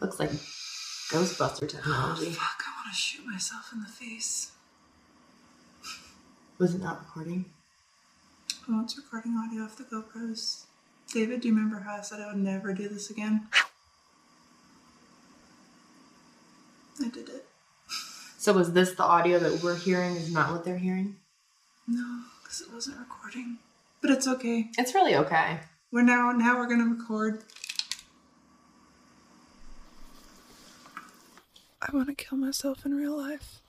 looks like ghostbuster oh, technology Fuck, I want to shoot myself in the face. Was it not recording Oh, it's recording audio of the GoPros. David, do you remember how I said I would never do this again? I did it. so was this the audio that we're hearing is not what they're hearing No, because it wasn't recording. But it's okay. it's really okay We're now now we're gonna record. I want to kill myself in real life.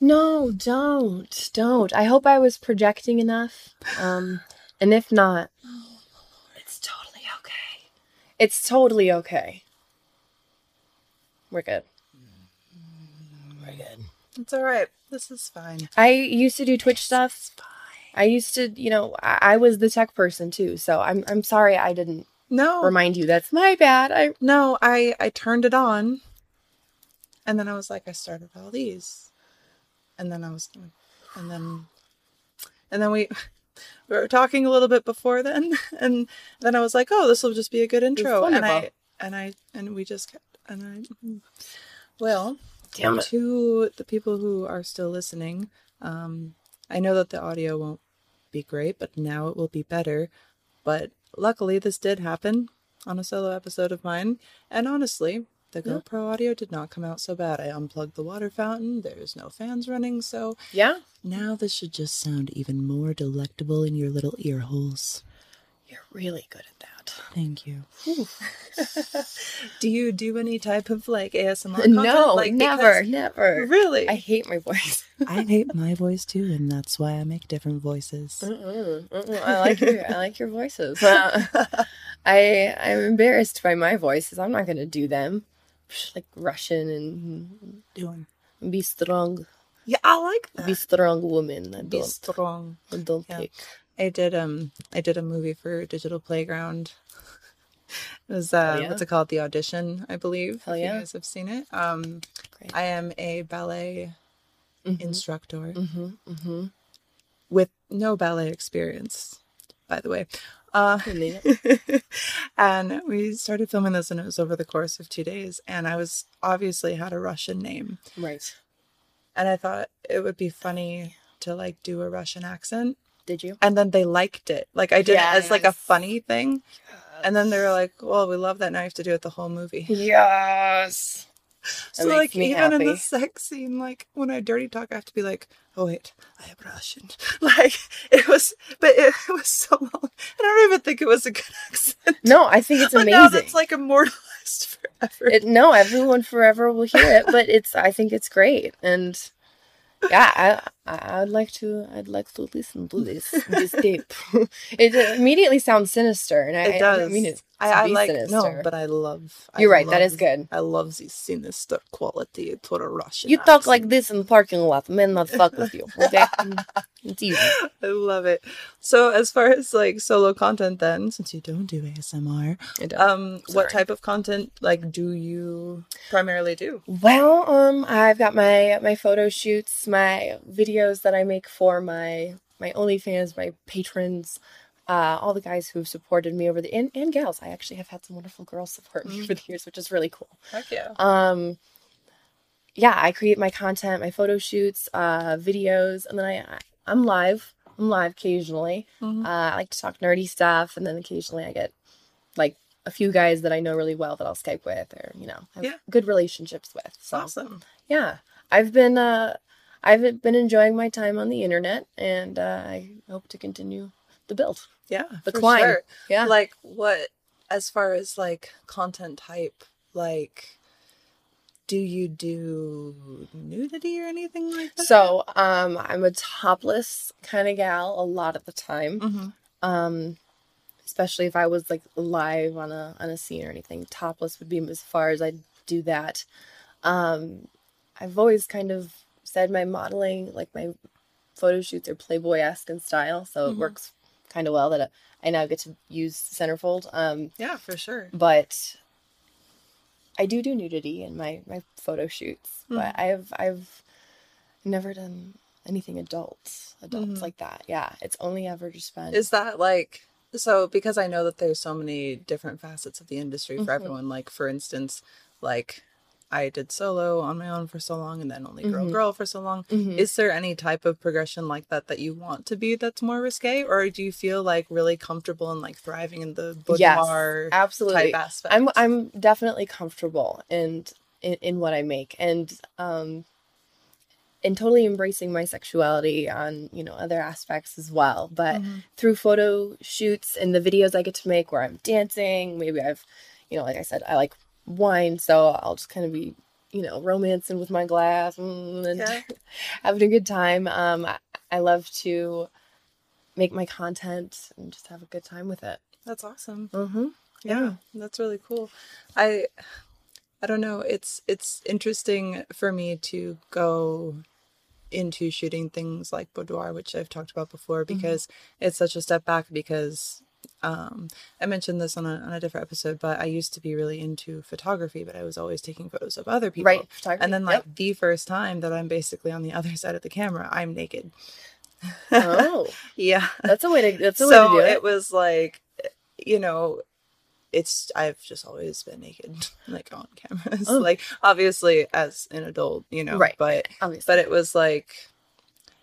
No, don't. Don't. I hope I was projecting enough. Um, and if not, it's totally okay. It's totally okay. We're good. We're good. It's all right. This is fine. I used to do Twitch stuff. I used to, you know, I, I was the tech person too. So I'm I'm sorry I didn't No, remind you. That's my bad. I no. I I turned it on, and then I was like, I started all these, and then I was, and then, and then we. We were talking a little bit before then, and then I was like, "Oh, this will just be a good intro." And I and I and we just kept and I. Well, damn it. to the people who are still listening, um, I know that the audio won't be great, but now it will be better. But luckily, this did happen on a solo episode of mine. And honestly, the Yeah. GoPro audio did not come out so bad. I unplugged the water fountain, there's no fans running, so Yeah. now this should just sound even more delectable in your little ear holes. You're really good at that. Thank you. do you do any type of like ASMR? Content? No, like, never, never. Really? I hate my voice. I hate my voice too, and that's why I make different voices. Mm-mm, mm-mm. I like your I like your voices. I I'm embarrassed by my voices. I'm not gonna do them. Like Russian and Doing. be strong, Yeah, I like that. be strong woman. I Be don't strong. I don't Yeah. take. I did um I did a movie for Digital Playground. It was uh yeah. what's it called? The audition, I believe. Hell yeah. You guys have seen it. Um Great. I am a ballet Mhm. instructor Mm-hmm. Mm-hmm. with no ballet experience, by the way. Uh and we started filming this and it was over the course of two days and I was obviously had a Russian name. Right? And I thought it would be funny to like do a Russian accent. Did you? And then they liked it. Like I did it as like a funny thing. And then they were like, Well, we love that. Now you have to do it the whole movie. Yes. So like even in the sex scene, like when I dirty talk, I have to be like, oh wait, I am Russian. Like it was, but it, was so long. and I don't even think it was a good accent. No, I think it's But amazing. now that's like immortalized forever. it, no, everyone forever will hear it, but it's I think it's great. And yeah, I I- I'd like to I'd like to listen to this this tape. it immediately sounds sinister, and I, it I does. don't mean it I, I like sinister. no, but I love. I You're right, that is good. I love the sinister quality to a Russian. You talk like this in the parking lot. Men not fuck with you. Okay, it's easy. I love it. So as far as like solo content, then since you don't do ASMR, does. um, Sorry. what type of content like do you primarily do? Well, um, I've got my my photo shoots, my videos that I make for my my OnlyFans, my patrons, uh, all the guys who've supported me over the and, and gals. I actually have had some wonderful girls support me Mm. over the years, which is really cool. Heck yeah. Um, yeah, I create my content, my photo shoots, uh, videos, and then I I'm live. I'm live occasionally. Mhm. Uh, I like to talk nerdy stuff, and then occasionally I get like a few guys that I know really well that I'll Skype with, or you know, have Yeah. good relationships with. So Awesome. yeah, I've been uh, I've been enjoying my time on the internet, and uh, I hope to continue the build, Yeah, the for climb. sure. Yeah. Like what as far as like content type, like do you do nudity or anything like that? so um, I'm a topless kind of gal a lot of the time. hmm um especially if i was like live on a on a scene or anything topless would be as far as i'd do that um i've always kind of said my modeling like my photo shoots are playboy-esque in style so it Mhm. works kind of well that I, I now get to use centerfold um Yeah, for sure. but i do do nudity in my my photo shoots Mhm. but i've i've never done anything adult adults Mhm. like that yeah it's only ever just been Is that like so because I know that there's so many different facets of the industry for Mhm. everyone. Like for instance, like I did solo on my own for so long and then only girl Mhm. girl for so long. Mhm. Is there any type of progression like that that you want to be that's more risque or do you feel like really comfortable and like thriving in the Yes, absolutely. type aspect? I'm I'm definitely comfortable and in, in what I make and um and totally embracing my sexuality on you know other aspects as well but Mhm. through photo shoots and the videos I get to make where I'm dancing maybe I've you know like I said I like wine so I'll just kind of be you know romancing with my glass and Yeah. having a good time um I, I love to make my content and just have a good time with it That's awesome. mm-hmm. yeah that's really cool i i don't know it's it's interesting for me to go into shooting things like boudoir which i've talked about before because it's such a step back because um i mentioned this on a, on a different episode but i used to be really into photography but i was always taking photos of other people right photography. and then like Yep. the first time that i'm basically on the other side of the camera i'm naked oh yeah That's a way to. That's a so way to do it. it was like you know it's i've just always been naked like on cameras Oh. like obviously as an adult you know Right. but Obviously. but it was like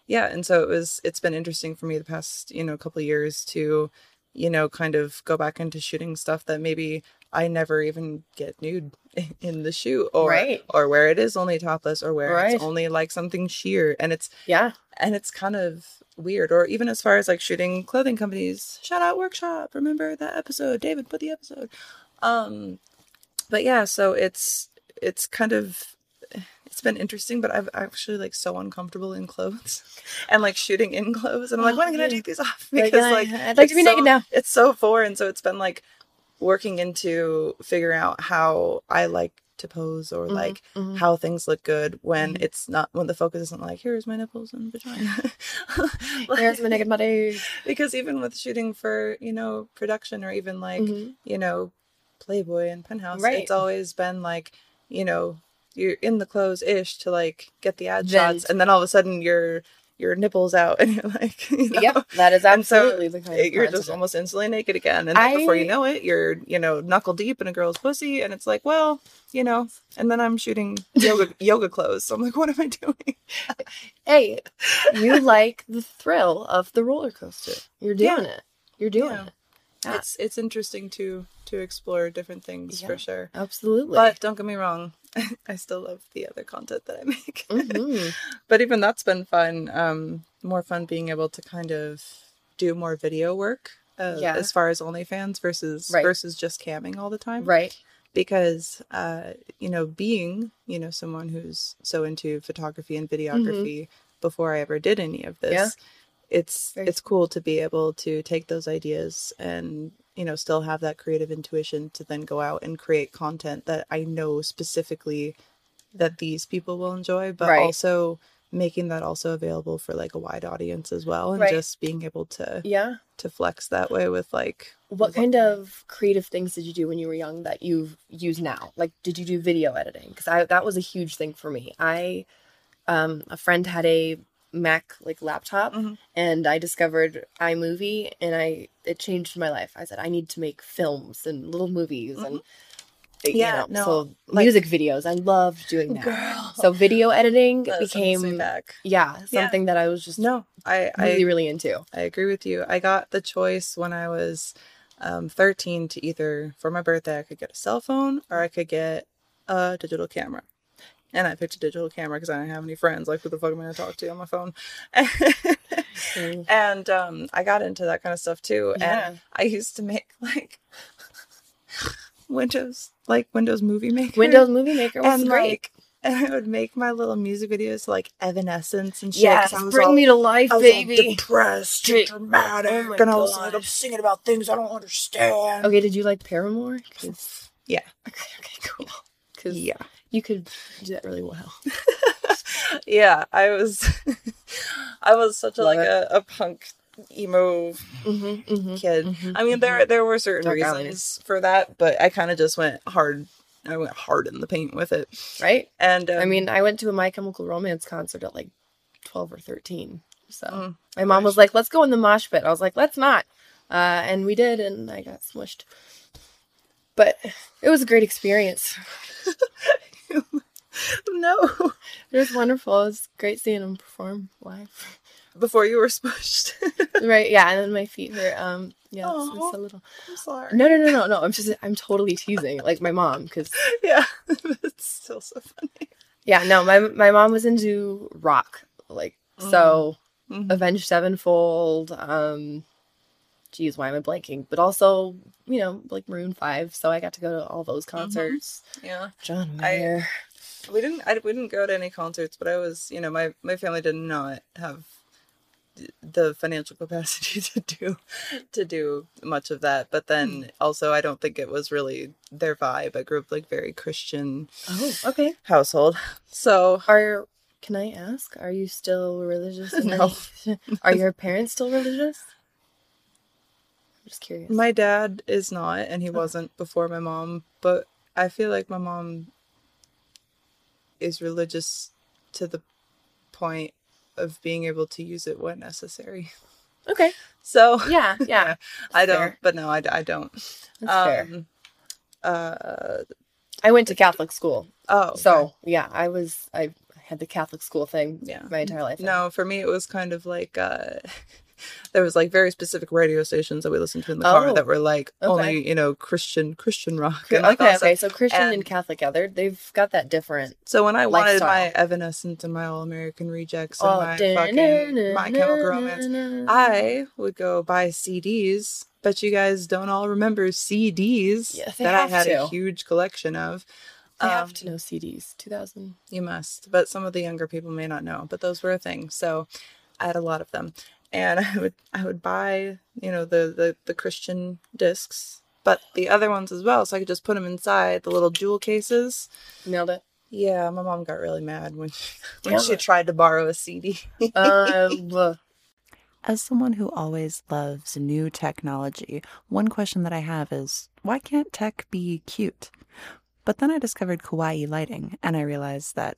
yeah and so it was it's been interesting for me the past you know couple of years to you know kind of go back into shooting stuff that maybe i never even get nude in the shoot or Right. or where it is only topless or where Right. it's only like something sheer and it's yeah. and it's kind of weird or even as far as like shooting clothing companies shout out workshop remember that episode david put the episode um but yeah so it's it's kind of it's been interesting but i've actually like so uncomfortable in clothes and like shooting in clothes and i'm like when am i gonna Oh, take these off Like, because I- like I'd like to be so- naked now. it's so foreign so it's been like working into figuring out how i like to pose or Mhm, like mhm. how things look good when Mhm. it's not when the focus isn't like here's my nipples and vagina Like- There's my naked body. because even with shooting for you know production or even like Mhm. you know playboy and penthouse Right. it's always been like you know you're in the clothes ish to like get the ad Then- shots and then all of a sudden your your nipples out and you're like you know? Yep, that is And so absolutely the kind of you're just almost instantly naked again and then before you know it you're you know knuckle deep in a girl's pussy and it's like well you know and then i'm shooting yoga yoga clothes so i'm like what am i doing Hey, you like the thrill of the roller coaster. You're doing Yeah. it. You're doing Yeah. it. Yeah. it's it's interesting to to explore different things Yeah. for sure. Absolutely. But don't get me wrong, I still love the other content that I make. Mhm. but even that's been fun. Um, more fun being able to kind of do more video work. Uh, Yeah. As far as OnlyFans versus Right. versus just camming all the time, right. Because uh, you know, being you know someone who's so into photography and videography before I ever did any of this, Mm-hmm. Yeah. It's Very it's cool to be able to take those ideas and you know still have that creative intuition to then go out and create content that I know specifically that these people will enjoy, but Right. also making that also available for like a wide audience as well and Right. just being able to Yeah. to flex that way with like What kind of creative things did you do when you were young that you use now? Like, did you do video editing? Because I that was a huge thing for me. I, um, a friend had a Mac like laptop, Mhm. and I discovered iMovie, and I it changed my life. I said I need to make films and little movies and. you Yeah, know, no, so like- music videos. I loved doing that. Girl. So video editing That sends me became back. yeah Yeah. something that I was just No, I I really really into. I agree with you. I got the choice when I was um, 13 to either, for my birthday, I could get a cell phone or I could get a digital camera. And I picked a digital camera because I didn't have any friends. Like, who the fuck am I going to talk to on my phone? And um, I got into that kind of stuff too. Yeah. And I used to make like Windows, like Windows Movie Maker. Windows Movie Maker was and great. like, and I would make my little music videos to like Evanescence and shit. 'cause Yes, I was bring all- me to life, I was all baby. depressed and dramatic, Oh and I was like, God. I'm singing about things I don't understand. Okay, did you like Paramore? 'Cause- Yeah. Okay, okay, cool. Because Yeah, you could do that really well. yeah. I was, I was such a like a, a punk emo Mm-hmm, mm-hmm. kid. Mhm, I mean, there there were certain Dark reasons for that, but I kind of just went hard. I went hard in the paint with it, Right? and um, I mean, I went to a My Chemical Romance concert at like 12 or 13. So Mm. my mom was like, let's go in the mosh pit. I was like, let's not. Uh, and we did, and I got smushed. But it was a great experience. no. It was wonderful. It was great seeing him perform live. Before you were smushed. right? Yeah, and then my feet hurt. Um, yeah, it's, Aw. it's a little. I'm sorry. No, no, no, no, no. I'm just, I'm totally teasing, like my mom, because Yeah, it's still so funny. yeah, no, my my mom was into rock, like so. Mhm. Avenged Sevenfold. Um, geez, why am I blanking? But also, you know, like Maroon Five. So I got to go to all those mm-hmm. concerts. Yeah. John I- Mayer. we didn't I, we didn't go to any concerts but i was you know my my family did not have the financial capacity to do to do much of that but then hmm. also i don't think it was really their vibe i grew up like very christian oh, okay. household so Are can I ask? Are you still religious? No. Are your parents still religious? Just curious. my dad is not and he wasn't before my mom but i feel like my mom is religious to the point of being able to use it when necessary okay. so Yeah. Yeah. I don't, fair. but no, I, I don't. That's fair. Um, uh, I went to Catholic school, oh, so yeah, I was I had the Catholic school thing Yeah. my entire life. no, for me it was kind of like uh, there was like very specific radio stations that we listened to in the car Oh, that were like okay. only you know Christian Christian rock. Okay, and, like, okay, okay. So Christian and, and- Catholic, yeah, they're, they've got that different. So when I wanted my Evanescence and my All American Rejects and Oh, my fucking My Chemical Romance, I would go buy CDs. But you guys don't all remember CDs they that I have had a huge collection of. I have Um, to know CDs. 2000. You must, but some of the younger people may not know. But those were a thing, so I had a lot of them, and I would I would buy you know the the the Christian discs, but the other ones as well, so I could just put them inside the little jewel cases. Nailed it. Yeah, my mom got really mad when she, when she tried to borrow a CD. Um, As someone who always loves new technology, one question that I have is why can't tech be cute? But then I discovered kawaii lighting and I realized that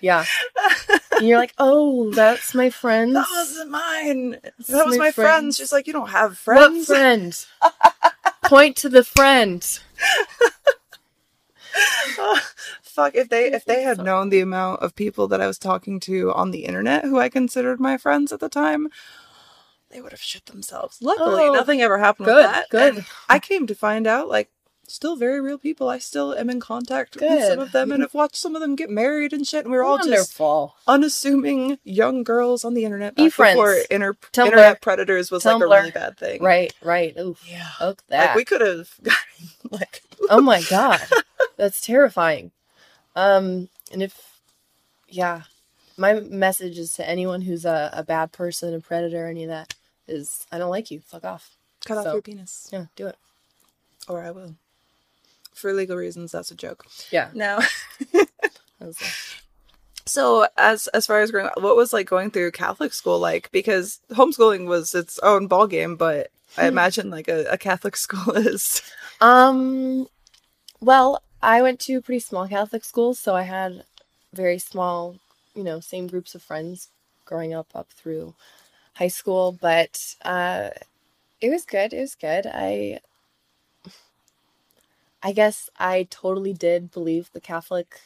Yeah. and you're like, oh, that's my friend. That wasn't mine. That's That was my my friend. friend's. She's like, you don't have friends. What friend? Point to the friend. Fuck if they if they had known the amount of people that I was talking to on the internet who I considered my friends at the time, they would have shit themselves. Luckily, Oh, nothing ever happened good, with that. good. And I came to find out like still very real people. I still am in contact with some of them and have watched some of them get married and shit. And we are all just unassuming young girls on the internet back before friends. inter- internet predators was like a Tumblr. really bad thing. Right, right. Oof. Yeah. That. Like we could have gotten like oh my god. That's terrifying. Um, and if, yeah, my message is to anyone who's a, a bad person, a predator, any of that, is I don't like you. Fuck off. cut off your penis. Yeah, do it. Or I will. For legal reasons, that's a joke. Yeah. Now That was it. So as as far as growing up, what was like going through Catholic school like? Because homeschooling was its own ballgame, but Hmm. I imagine like a, a Catholic school is. Um, well, I went to a pretty small Catholic school, so I had very small, you know, same groups of friends growing up up through high school, but uh it was good. It was good. I I guess I totally did believe the Catholic,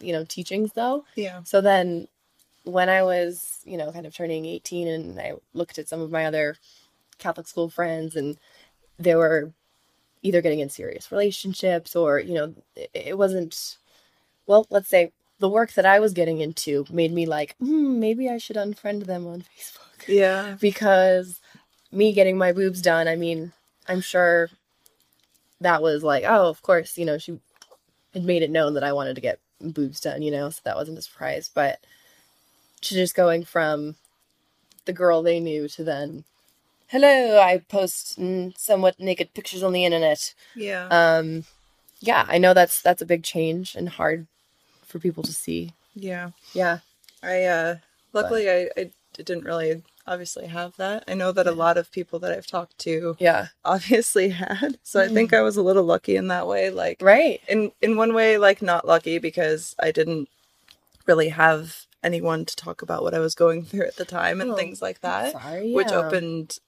you know, teachings though. Yeah. So then when I was, you know, kind of turning 18 and I looked at some of my other Catholic school friends and they were either getting in serious relationships or, you know, it, wasn't, well, let's say the work that I was getting into made me like, hmm, maybe I should unfriend them on Facebook Yeah. because me getting my boobs done, I mean, I'm sure that was like, oh, of course, you know, she had made it known that I wanted to get boobs done, you know, so that wasn't a surprise. But to just going from the girl they knew to then, hello, I post mm, somewhat naked pictures on the internet. Yeah. Um, yeah, I know that's that's a big change and hard for people to see. yeah. Yeah, I uh luckily I, I didn't really obviously have that. I know that a lot of people that I've talked to yeah, obviously had. So I think I was a little lucky in that way. Like right. in in one way like not lucky because I didn't really have anyone to talk about what I was going through at the time and Oh, things like that, Sorry, which yeah. opened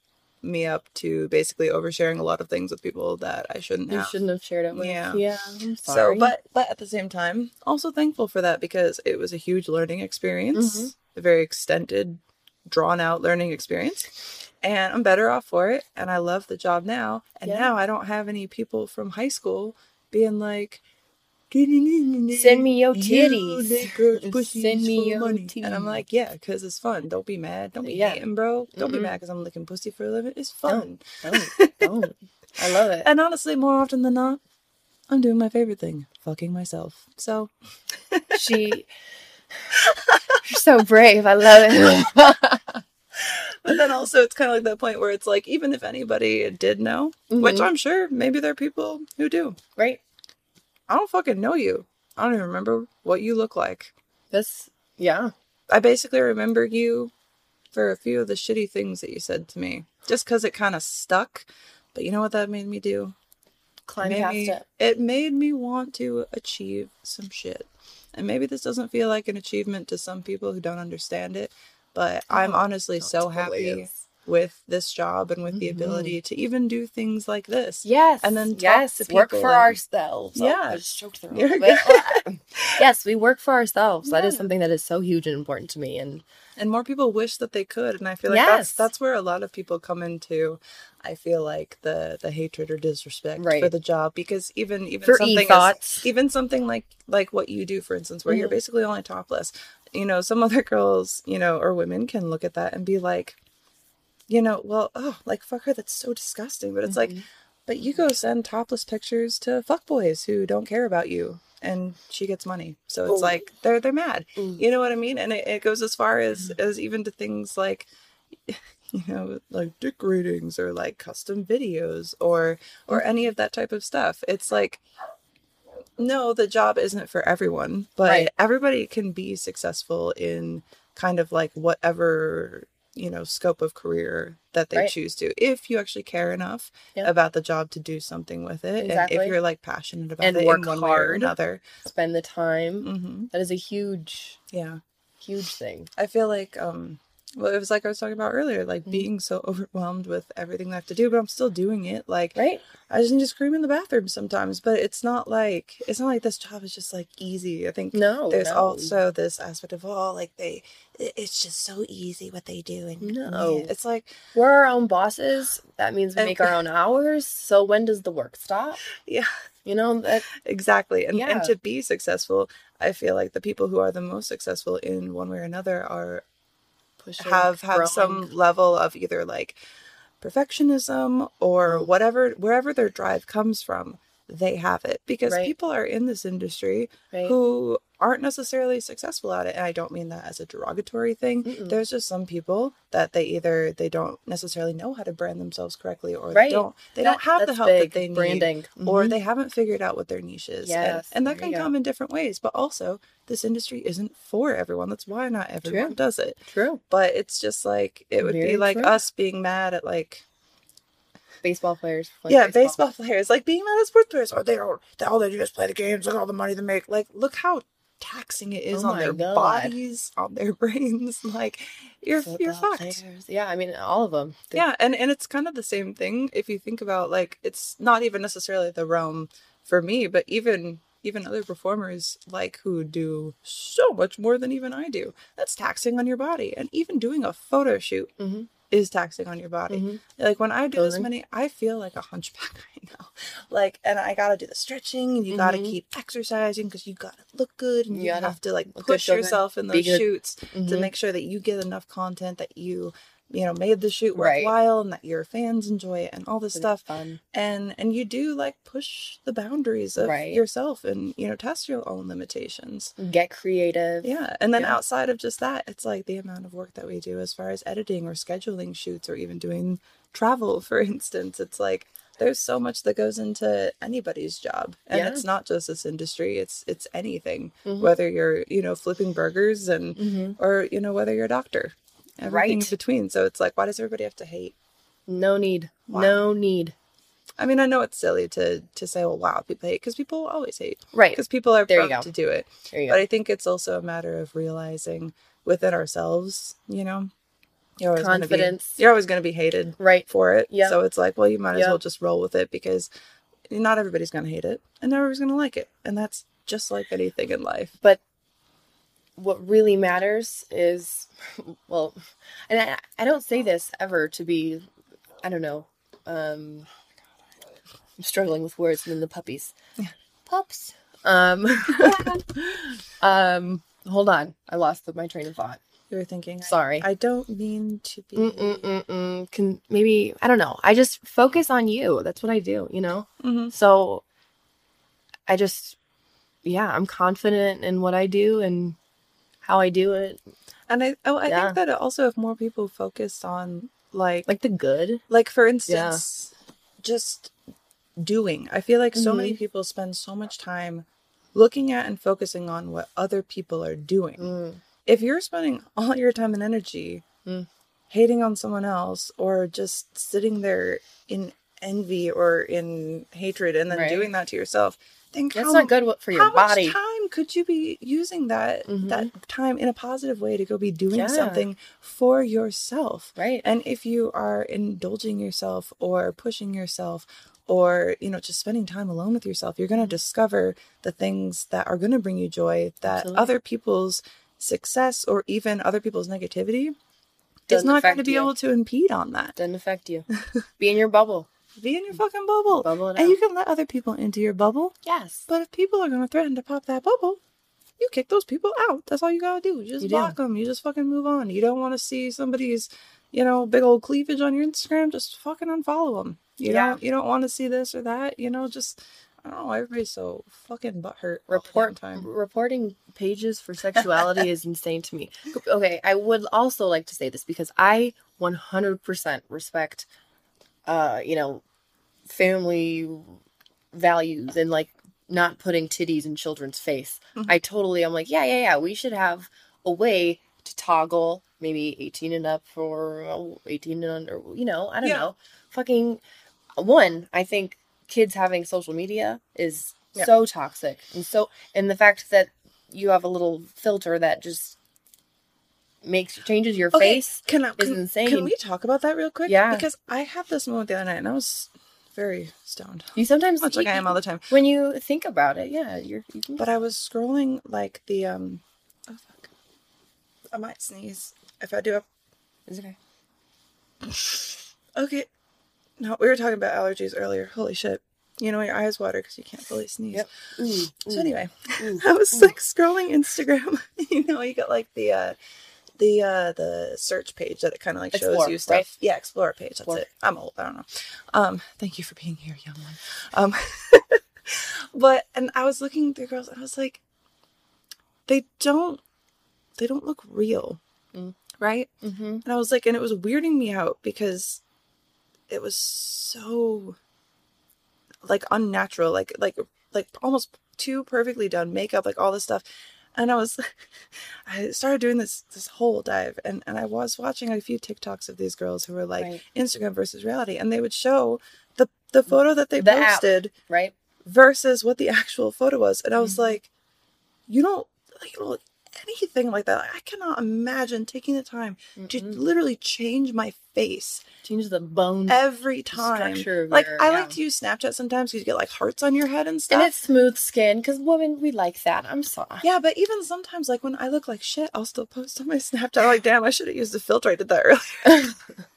me up to basically oversharing a lot of things with people that I shouldn't You have. shouldn't have shared it with. Yeah. Yeah, I'm So, but but at the same time, also thankful for that because it was a huge learning experience, Mm-hmm. a very extended, drawn out learning experience. And I'm better off for it. And I love the job now. And Yeah. now I don't have any people from high school being like, Send me your titties. Send Send me your And I'm like, yeah, because it's fun. Don't be mad. Don't be Yeah. hating, bro. Don't be Mm-mm. mad because I'm licking pussy for a living. It's fun. don't, don't. I love it. And honestly, more often than not, I'm doing my favorite thing, fucking myself. So She, you're so brave. I love it. But then also, it's kind of like that point where it's like, even if anybody did know, which Mhm. I'm sure maybe there are people who do, right? I don't fucking know you. I don't even remember what you look like. This, yeah. I basically remember you for a few of the shitty things that you said to me, just because it kind of stuck. But you know what that made me do? Climb made past me, it. it made me want to achieve some shit. And maybe this doesn't feel like an achievement to some people who don't understand it, but oh, I'm Oh, honestly so totally happy is. With this job and with the Mhm. ability to even do things like this. Yes, And then yes, work for and- ourselves. Oh, Yeah. I just choked through You're a yes, we work for ourselves. That is something that is so huge and important to me. And And more people wish that they could. And I feel like that's Yes. that's where a lot of people come into I feel like the the hatred or disrespect for the job because even even For something as, even something like like what you do for instance where you're Mhm. basically only topless you know some other girls you know or women can look at that and be like you know well oh like fuck her that's so disgusting but it's like Mhm. but you go send topless pictures to fuckboys who don't care about you and she gets money so it's Oh. like they're they're mad Mm. you know what i mean and it, it goes as far as as even to things like you know like dick ratings or like custom videos or or any of that type of stuff it's like no the job isn't for everyone but Right. everybody can be successful in kind of like whatever you know scope of career that they Right. choose to if you actually care enough Yeah. about the job to do something with it and if you're like passionate about And it work in one way or another Spend the time. hmm That is a huge, yeah huge thing. i feel like um well it was like i was talking about earlier like Mm-hmm. being so overwhelmed with everything i have to do but i'm still doing it like Right? I just need to scream in the bathroom sometimes, but it's not like it's not like this job is just like easy. I think No, there's no. also this aspect of oh, like they, it's just so easy what they do, and No. yeah, it's like We're our own bosses. That means we And- make our own hours. So when does the work stop? yeah, You know, that exactly. And Yeah. and to be successful, I feel like the people who are the most successful in one way or another are pushing have have growing. some level of either like perfectionism or Mm. whatever wherever their drive comes from they have it because Right. people are in this industry Right. who aren't necessarily successful at it and i don't mean that as a derogatory thing Mm-mm. there's just some people that they either they don't necessarily know how to brand themselves correctly or Right. they don't they That- don't have the help big, that they need branding. or Mhm. they haven't figured out what their niche is and- Yes, and, that there can go. come in different ways but also this industry isn't for everyone that's why not everyone True. does it True. but it's just like it would be like true. us being mad at like Baseball players. play yeah baseball. players like being mad at sports players oh they don't they, all they do is play the games look at all the money they make like look how taxing it is Oh on their God. bodies on their brains like you're you're fucked players. Yeah, I mean all of them. yeah and and it's kind of the same thing if you think about like it's not even necessarily the realm for me but even even other performers like who do so much more than even i do that's taxing on your body and even doing a photo shoot Mhm. Is taxing on your body Mhm. like when i do this many i feel like a hunchback right now like and i gotta do the stretching and you gotta Mhm. keep exercising because you gotta look good and You you, have to like push yourself in those shoots to Mhm. make sure that you get enough content that you you know made the shoot Right. worthwhile and that your fans enjoy it and all this stuff Fun. and and you do like push the boundaries of Right. yourself and you know test your own limitations Get creative. yeah and then Yeah. outside of just that it's like the amount of work that we do as far as editing or scheduling shoots or even doing travel for instance it's like there's so much that goes into anybody's job and Yeah. it's not just this industry it's it's anything Mhm. whether you're you know flipping burgers and Mhm. or you know whether you're a doctor everything Right. in between so it's like why does everybody have to hate No need. Wow. No need. i mean i know it's silly to to say well wow people hate because people always hate Right. because people are There prone to do it but go. i think it's also a matter of realizing within ourselves you know you're always gonna be- Confidence. you're always going to be hated Right. for it Yeah. so it's like well you might as Yeah. well just roll with it because not everybody's going to hate it and not everybody's going to like it and that's just like anything in life But what really matters is, well, and I, I don't say this ever to be, I don't know, um, I'm struggling with words and then the puppies. Pups. Um, um, hold on. I lost my train of thought. you were thinking Sorry. i, don't mean to be Mm-mm-mm-mm. Can maybe I don't know. I just focus on you. That's what I do. You know. Mhm. So I just, yeah, I'm confident in what I do and how I do it. and i oh i Yeah. think that also if more people focused on like Like the good. like for instance just doing i feel like so many Mhm. people spend so much time looking at and focusing on what other people are doing Mm. if you're spending all your time and energy Mm. hating on someone else or just sitting there in envy or in hatred and then Right. doing that to yourself then That's how, not good for your how body. much time could you be using that Mhm. that time in a positive way to go be doing Yeah. something for yourself Right. and if you are indulging yourself or pushing yourself or, you know, just spending time alone with yourself, you're going to discover the things that are going to bring you joy that Absolutely. other people's success or even other people's negativity is Doesn't not going to be you. able to impede on that. Doesn't affect you. Be in your bubble. Be in your fucking bubble. Bubble and you can let other people into your bubble. Yes. But if people are going to threaten to pop that bubble, you kick those people out. That's all you got to do. You just You do. block them. You just fucking move on. You don't want to see somebody's, you know, big old cleavage on your Instagram. Just fucking unfollow them. You Yeah. don't. You don't want to see this or that. You know, just I don't know. Everybody's so fucking butthurt. Report time. reporting pages for sexuality is insane to me. Okay, I would also like to say this because I 100% respect uh, you know, family values and like not putting titties in children's face. Mhm. I totally I'm like, yeah, yeah, yeah, we should have a way to toggle maybe 18 and up for uh, 18 and under, you know, I don't Yeah. know. Fucking one, I think kids having social media is Yeah. so toxic. And so and the fact that you have a little filter that just makes changes your Okay, face Can I, is can, insane. Can we talk about that real quick? Yeah. Because I had this moment the other night and I was very stoned. You sometimes Much like I am all the time. when you think about it, yeah, you're you can But I was scrolling like the um oh fuck. I might sneeze if I do It's okay. Okay. No, we were talking about allergies earlier. Holy shit. You know, your eyes water because you can't fully sneeze. Yep. Ooh, So anyway, ooh, I was ooh. like scrolling Instagram. you know, you got like the uh the uh the search page that it kind of like shows Explore, you stuff. right? Yeah, explore page. That's Explore. it. I'm old. I don't know. Um, thank you for being here, young one. Um, but and I was looking through girls, and I was like, they don't, they don't look real, Mm. right? Mm-hmm. And I was like, and it was weirding me out because it was so like unnatural, like like like almost too perfectly done makeup, like all this stuff. And I was I started doing this this whole dive and, and I was watching a few TikToks of these girls who were like Right. Instagram versus reality and they would show the the photo that they The app. posted Right? versus what the actual photo was. And I was Mhm. like, you don't like you don't look anything like that. I cannot imagine taking the time to Mm-mm. literally change my face Change the bone every time. Like your- I yeah. like to use Snapchat sometimes because you get like hearts on your head and stuff. and it's smooth skin because women we like that. I'm sorry. Ah. yeah, but even sometimes, like when I look like shit, I'll still post on my Snapchat. I'm like, damn, I should have used the filter. I did that earlier. and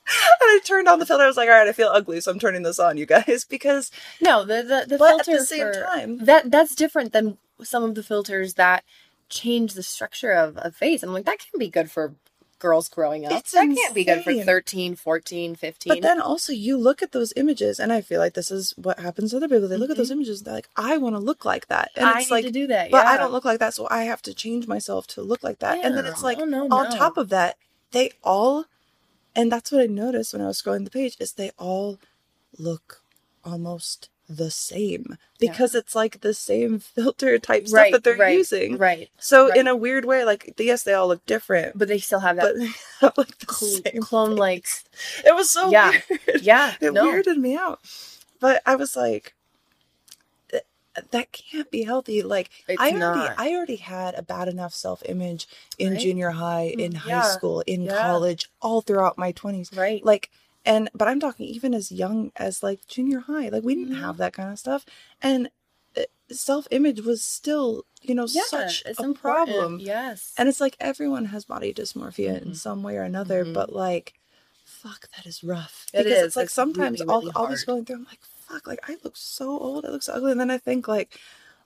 I turned on the filter. I was like, all right, I feel ugly, so I'm turning this on, you guys, because No, the the, the But at the same for- time- that that's different than some of the filters that change the structure of a face. I'm like that can be good for girls growing up. It's that can't be good for 13, 14, 15. But then also you look at those images, and I feel like this is what happens to other people. They look at those images, and they're like, I want to look like that, and Mm-hmm. I it's like, to do that. but I don't look like that, so I have to change myself to look like that. And then it's like Oh, no, on no. top of that, they all, and that's what I noticed when I was scrolling the page is they all look almost the same because it's like the same filter type stuff right, that they're right, using. Right. So right. in a weird way, like yes, they all look different, But they still have that have like the cl- same clone like It was so Yeah. weird. yeah. It no. weirded me out. But I was like, that can't be healthy. Like It's I already, not. I already had a bad enough self image in junior high, in high school, in Yeah. college, all throughout my twenties. Right. Like, and but I'm talking even as young as like junior high. Like we didn't Mhm. have that kind of stuff, and self image was still, you know, yeah, such a important. problem. Yes. And it's like everyone has body dysmorphia in Mhm. some way or another, Mhm. but like, fuck, that is rough. It because is. it's like It's sometimes really, I'll, really I'll be hard. scrolling through, I'm like, fuck, like I look so old, I look so ugly. And then I think like,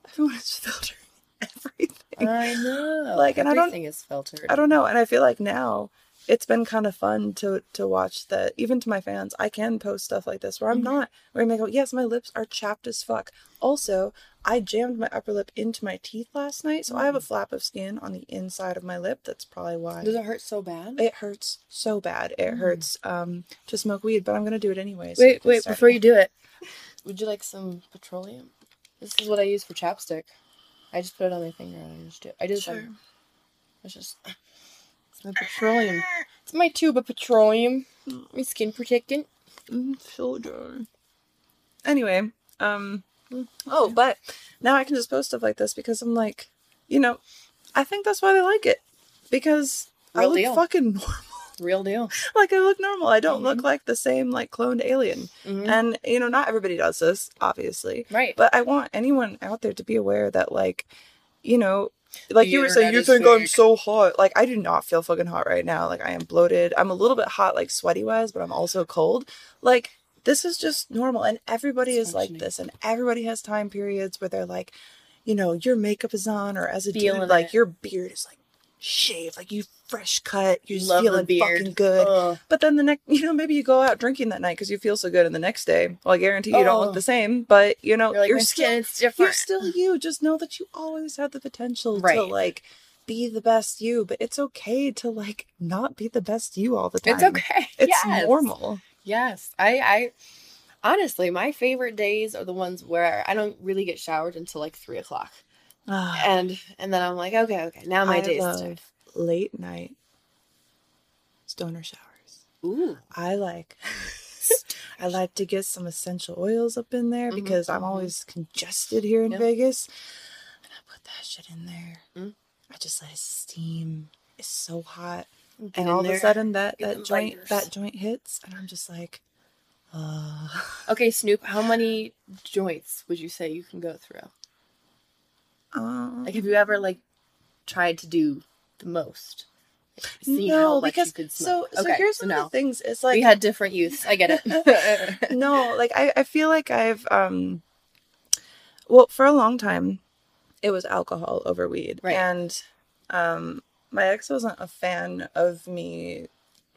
everyone is filtering everything. I know. Like, and I don't- everything is filtered. I don't know. And I feel like now it's been kind of fun to to watch that even to my fans, I can post stuff like this where I'm Mhm. not where I may go, yes, my lips are chapped as fuck. Also, I jammed my upper lip into my teeth last night, so I have a flap of skin on the inside of my lip. That's probably why. Does it hurt so bad? It hurts so bad. It Mm. hurts um to smoke weed, but I'm gonna do it anyways. Wait, wait, before you do it, would you like some petroleum? This is what I use for chapstick. I just put it on my finger and I just do it. I just, Sure. um, it's just, my petroleum. It's my tube of petroleum. My skin protectant. Mm, children. Anyway, um, oh, but now I can just post stuff like this because I'm like, you know, I think that's why they like it because I look deal. fucking normal. Real deal. like I look normal. I don't look Mhm. like the same like cloned alien. Mhm. And you know, not everybody does this, obviously. Right. But I want anyone out there to be aware that like, you know, like you were saying, you think I'm so hot. Like I do not feel fucking hot right now. Like I am bloated. I'm a little bit hot, like sweaty wise, but I'm also cold. Like this is just normal, and everybody It's is like this, and everybody has time periods where they're like, you know, your makeup is on, or as a Feeling dude, like it. your beard is like shaved, like you fresh cut, you're just Love feeling fucking good. Ugh. But then the next, you know, maybe you go out drinking that night because you feel so good, and the next day, well, I guarantee you don't Oh. look the same. But you know, You're like, you're still you're still you. Just know that you always have the potential to like be the best you. But it's okay to like not be the best you all the time. It's okay. It's yes. normal. Yes. I, I, honestly, my favorite days are the ones where I don't really get showered until like three o'clock. And, and then I'm like, okay, okay, now my I day's love. Late night stoner showers. Ooh. I like I like to get some essential oils up in there Mhm, because I'm mhm. always congested here in Yep. Vegas. And I put that shit in there. Mm. I just let it steam. It's so hot. Get and all of a sudden that, Get that joint biters. that joint hits and I'm just like uh Okay, Snoop, how many joints would you say you can go through? um, Like, have you ever like tried to do most? See no, because you could so so okay, here's so one of the things. It's like we had different youths. I get it. no, like I, I feel like I've um well, for a long time it was alcohol over weed. Right. And um my ex wasn't a fan of me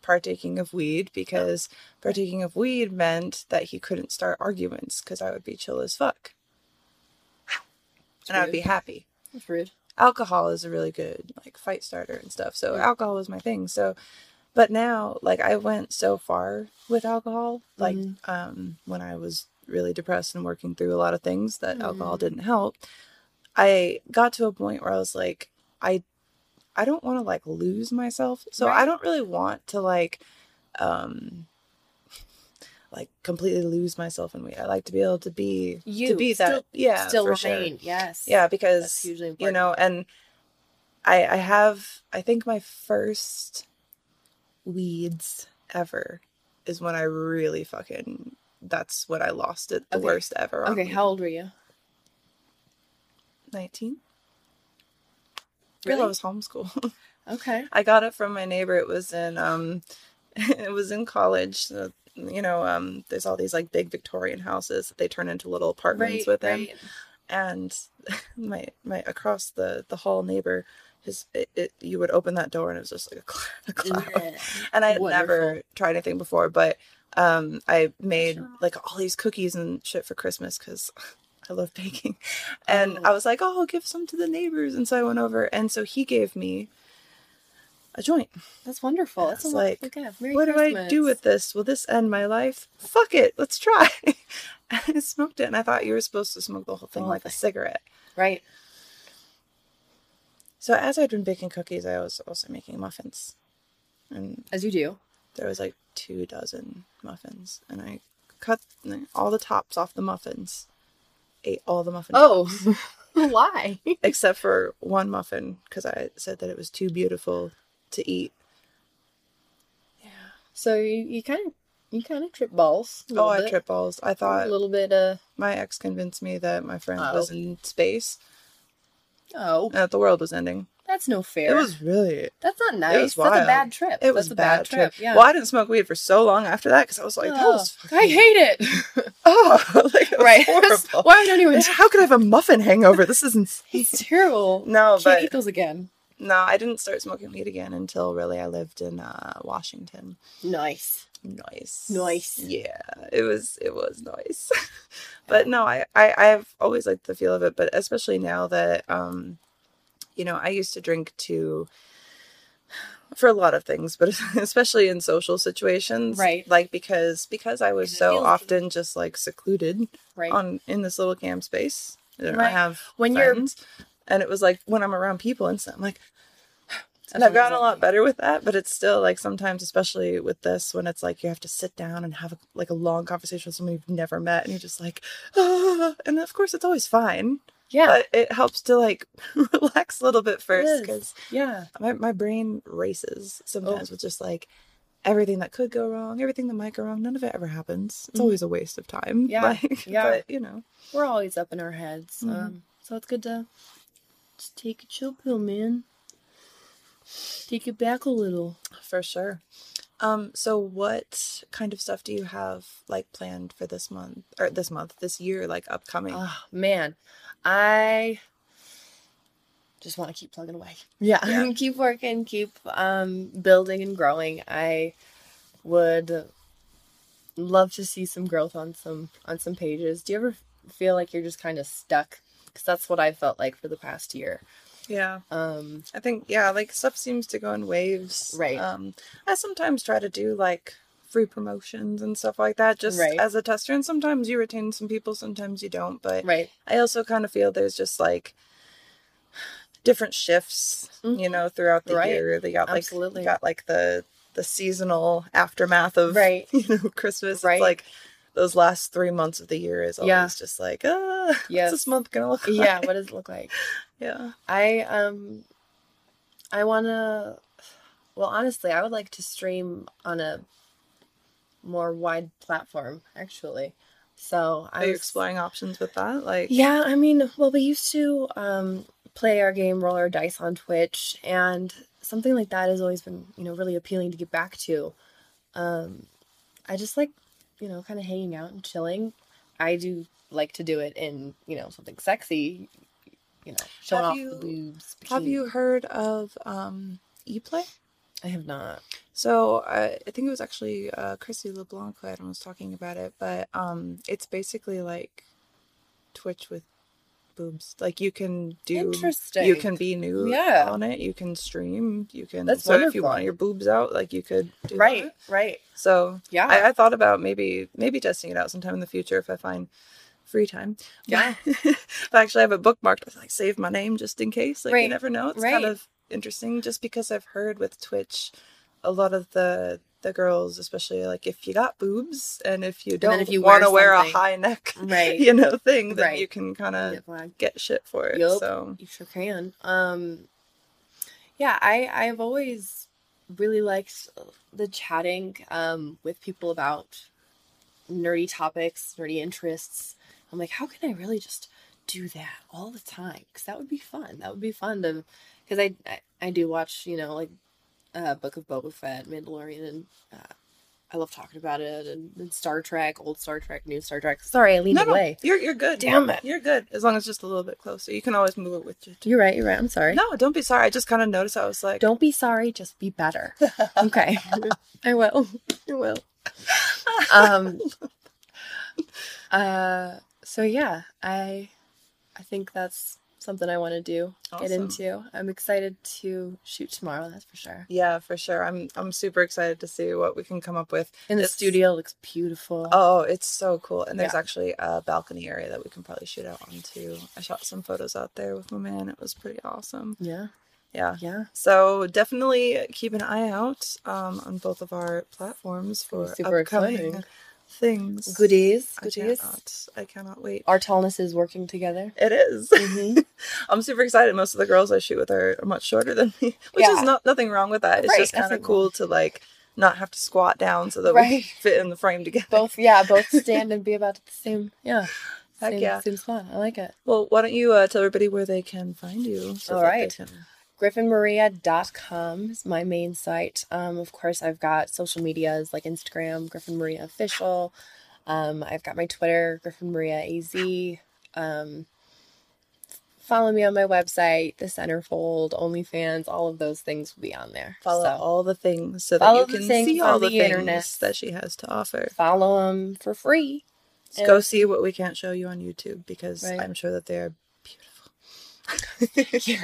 partaking of weed because partaking of weed meant that he couldn't start arguments because I would be chill as fuck. And I would be happy That's rude. Alcohol is a really good like fight starter and stuff. So alcohol was my thing. So but now like I went so far with alcohol like um when I was really depressed and working through a lot of things that alcohol didn't help. I got to a point where I was like I I don't want to like lose myself. So I don't really want to like um like completely lose myself in weed. I like to be able to be to be that still- yeah Still for sure. remain. Yes. Yeah, because you know, and I I have I think my first weeds ever is when I really fucking that's what I lost it the Okay. worst ever. Okay, weed. how old were you? nineteen? Really? Really? I was homeschooled. Okay. I got it from my neighbor. It was in um it was in college. Uh, you know, um there's all these like big Victorian houses that they turn into little apartments Right. with them. right. and my my across the the hall neighbor his it, it you would open that door and it was just like a, cl- a cloud and i had never tried anything before but um i made Sure. like all these cookies and shit for christmas because i love baking and Oh. i was like oh i'll give some to the neighbors and so i went over and so he gave me a joint That's wonderful. That's a like, what do I do with this? Will this end my life? Fuck it, let's try. I smoked it, and I thought you were supposed to smoke the whole thing whole like a cigarette. Right. So as I'd been baking cookies, I was also making muffins, and As you do. there was like two dozen muffins, and I cut all the tops off the muffins, ate all the muffins, Oh, why? except for one muffin because I said that it was too beautiful to eat. Yeah. So you, you kind of you kind of trip balls. Oh, little I bit. tripped balls. I thought a little bit. Uh my ex convinced me that my friend Oh. was in space, oh, that the world was ending. that's no fair. It was really That's not nice. It was That's a bad trip. It was That's a bad, trip. Yeah. Well, I didn't smoke weed for so long after that because I was like, Oh, was fucking, I hate it. oh, like, it was right. horrible. Why don't anyone? How could I have a muffin hangover? This is insane. It's terrible. No, Can't but eat those again. No, I didn't start smoking weed again until really I lived in uh, Washington. Nice. Nice, Nice. Yeah, it was it was nice. but no, I, I I've always liked the feel of it, but especially now that um, you know, I used to drink too for a lot of things, but especially in social situations, Right. Like because because I was so often just like secluded Right. on in this little camp space. I have When you're- friends, and it was like when I'm around people and stuff, I'm like. And I've gotten a lot better with that, but it's still like sometimes, especially with this, when it's like you have to sit down and have a, like a long conversation with someone you've never met, and you're just like, ah, and of course it's always fine, yeah. but it helps to like relax a little bit first because yeah. my my brain races sometimes Oh. with just like everything that could go wrong, everything that might go wrong. None of it ever happens. It's Mhm. always a waste of time. Yeah, like, yeah. But you know, We're always up in our heads. Mhm. Um, so it's good to just take a chill pill, man. Take it back a little. for sure. Um, so what kind of stuff do you have like planned for this month or this month, this year, like upcoming? Oh man, I just want to keep plugging away. Yeah, Yeah. keep working, keep um, building and growing. I would love to see some growth on some on some pages. Do you ever feel like you're just kind of stuck? Because that's what I felt like for the past year. Yeah. Um, I think yeah, like stuff seems to go in waves. Right. Um, I sometimes try to do like free promotions and stuff like that, just Right. as a tester. And sometimes you retain some people, sometimes you don't. But right. I also kind of feel there's just like different shifts, you know, throughout the Mm-hmm. Right. year. They got like Absolutely. got like the the seasonal aftermath of Right. you know Christmas. Right. It's like those last three months of the year is always Yeah. just like, ah, Yes. what's this month gonna look like? yeah, what does it look like? yeah. I um I want to well honestly, I would like to stream on a more wide platform actually. So Are I you was- exploring options with that? Like, Yeah, I mean, well we used to um play our game Roller Dice on Twitch and something like that has always been, you know, really appealing to get back to. Um I just like, you know, kind of hanging out and chilling. I do like to do it in, you know, something sexy, you know, showing Have off you- the boobs. have you heard of um ePlay? I have not. So uh, I think it was actually uh, Chrissy LeBlanc who I was talking about it, but um, it's basically like Twitch with boobs. Like you can do, Interesting. you can be new Yeah. on it. You can stream. You can. That's so if you want your boobs out, like you could. Do Right, that. right. So Yeah. I, I thought about maybe maybe testing it out sometime in the future if I find free time. Yeah. but actually, I have it bookmarked. I like save my name just in case. Like you never know. It's right. kind of interesting just because I've heard with Twitch, a lot of the the girls, especially like if you got boobs and if you don't if you want to wear wear a high neck, Right. you know, thing, then Right. you can kind of Get shit for it. Yup. So You sure can. Um, yeah, I I've always really liked the chatting um, with people about nerdy topics, nerdy interests. I'm like, how can I really just do that all the time? Because that would be fun. That would be fun to, because I, I I do watch you know like uh, Book of Boba Fett, Mandalorian, and uh, I love talking about it, and, and Star Trek, old Star Trek, new Star Trek. Sorry, I leaned no, no, away. you're you're good. Damn it. you're good as long as it's just a little bit closer. You can always move it with you. You're right. You're right. I'm sorry. No, don't be sorry. I just kind of noticed. I was like, Don't be sorry, just be better. Okay. I will. I will. Um uh so yeah, I I think that's something I want to do. Get into. I'm excited to shoot tomorrow, that's for sure. Yeah, for sure. I'm I'm super excited to see what we can come up with. In the It's- studio looks beautiful. Oh, it's so cool. And there's Yeah. actually a balcony area that we can probably shoot out onto. I shot some photos out there with my man. It was pretty awesome. Yeah. Yeah. Yeah. So definitely keep an eye out um, on both of our platforms for Super upcoming exciting. Things. Goodies. goodies. I cannot. I cannot wait. Our tallness is working together. It is. Mhm. I'm super excited. Most of the girls I shoot with are, much shorter than me, which Yeah. is not nothing wrong with that. It's Right, just kind of cool to like not have to squat down so that Right. we fit in the frame together. both yeah, both stand and be about the same yeah. Heck Same, yeah. same spot. I like it. Well, why don't you uh, tell everybody where they can find you? All that they right. griffinmaria.com is my main site. Um, of course, I've got social medias like Instagram, Griffin Maria Official. Um, I've got my Twitter, Griffin Maria AZ. Um, follow me on my website, The Centerfold, OnlyFans, all of those things will be on there. Follow So all the things so that you can see all the, the things internet. that she has to offer. follow them for free. Just go see what we can't show you on YouTube because Right. I'm sure that they're Thank you,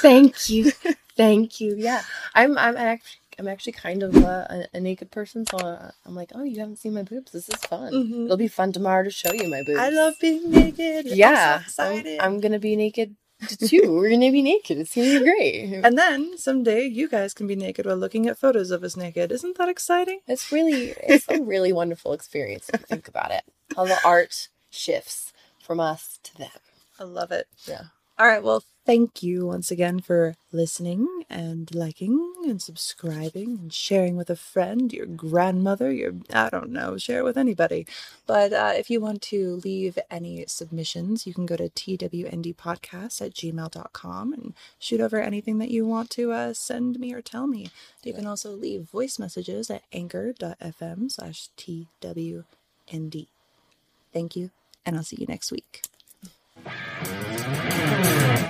thank you. Thank you. Yeah, I'm. I'm actually. I'm actually kind of a, a, a naked person, so uh, I'm like, oh, you haven't seen my boobs. This is fun. Mhm. It'll be fun tomorrow to show you my boobs. I love being naked. Yeah, I'm so I'm. I'm gonna be naked too. We're gonna be naked. It's gonna be great. and then someday you guys can be naked while looking at photos of us naked. Isn't that exciting? It's really, it's a really wonderful experience if you think about it. How the art shifts from us to them. I love it. Yeah. All right. Well, thank you once again for listening and liking and subscribing and sharing with a friend, your grandmother, your, I don't know, share it with anybody. But uh, if you want to leave any submissions, you can go to twndpodcast at gmail.com and shoot over anything that you want to uh, send me or tell me. You can also leave voice messages at anchor.fm slash twnd. Thank you, and I'll see you next week. Thank you.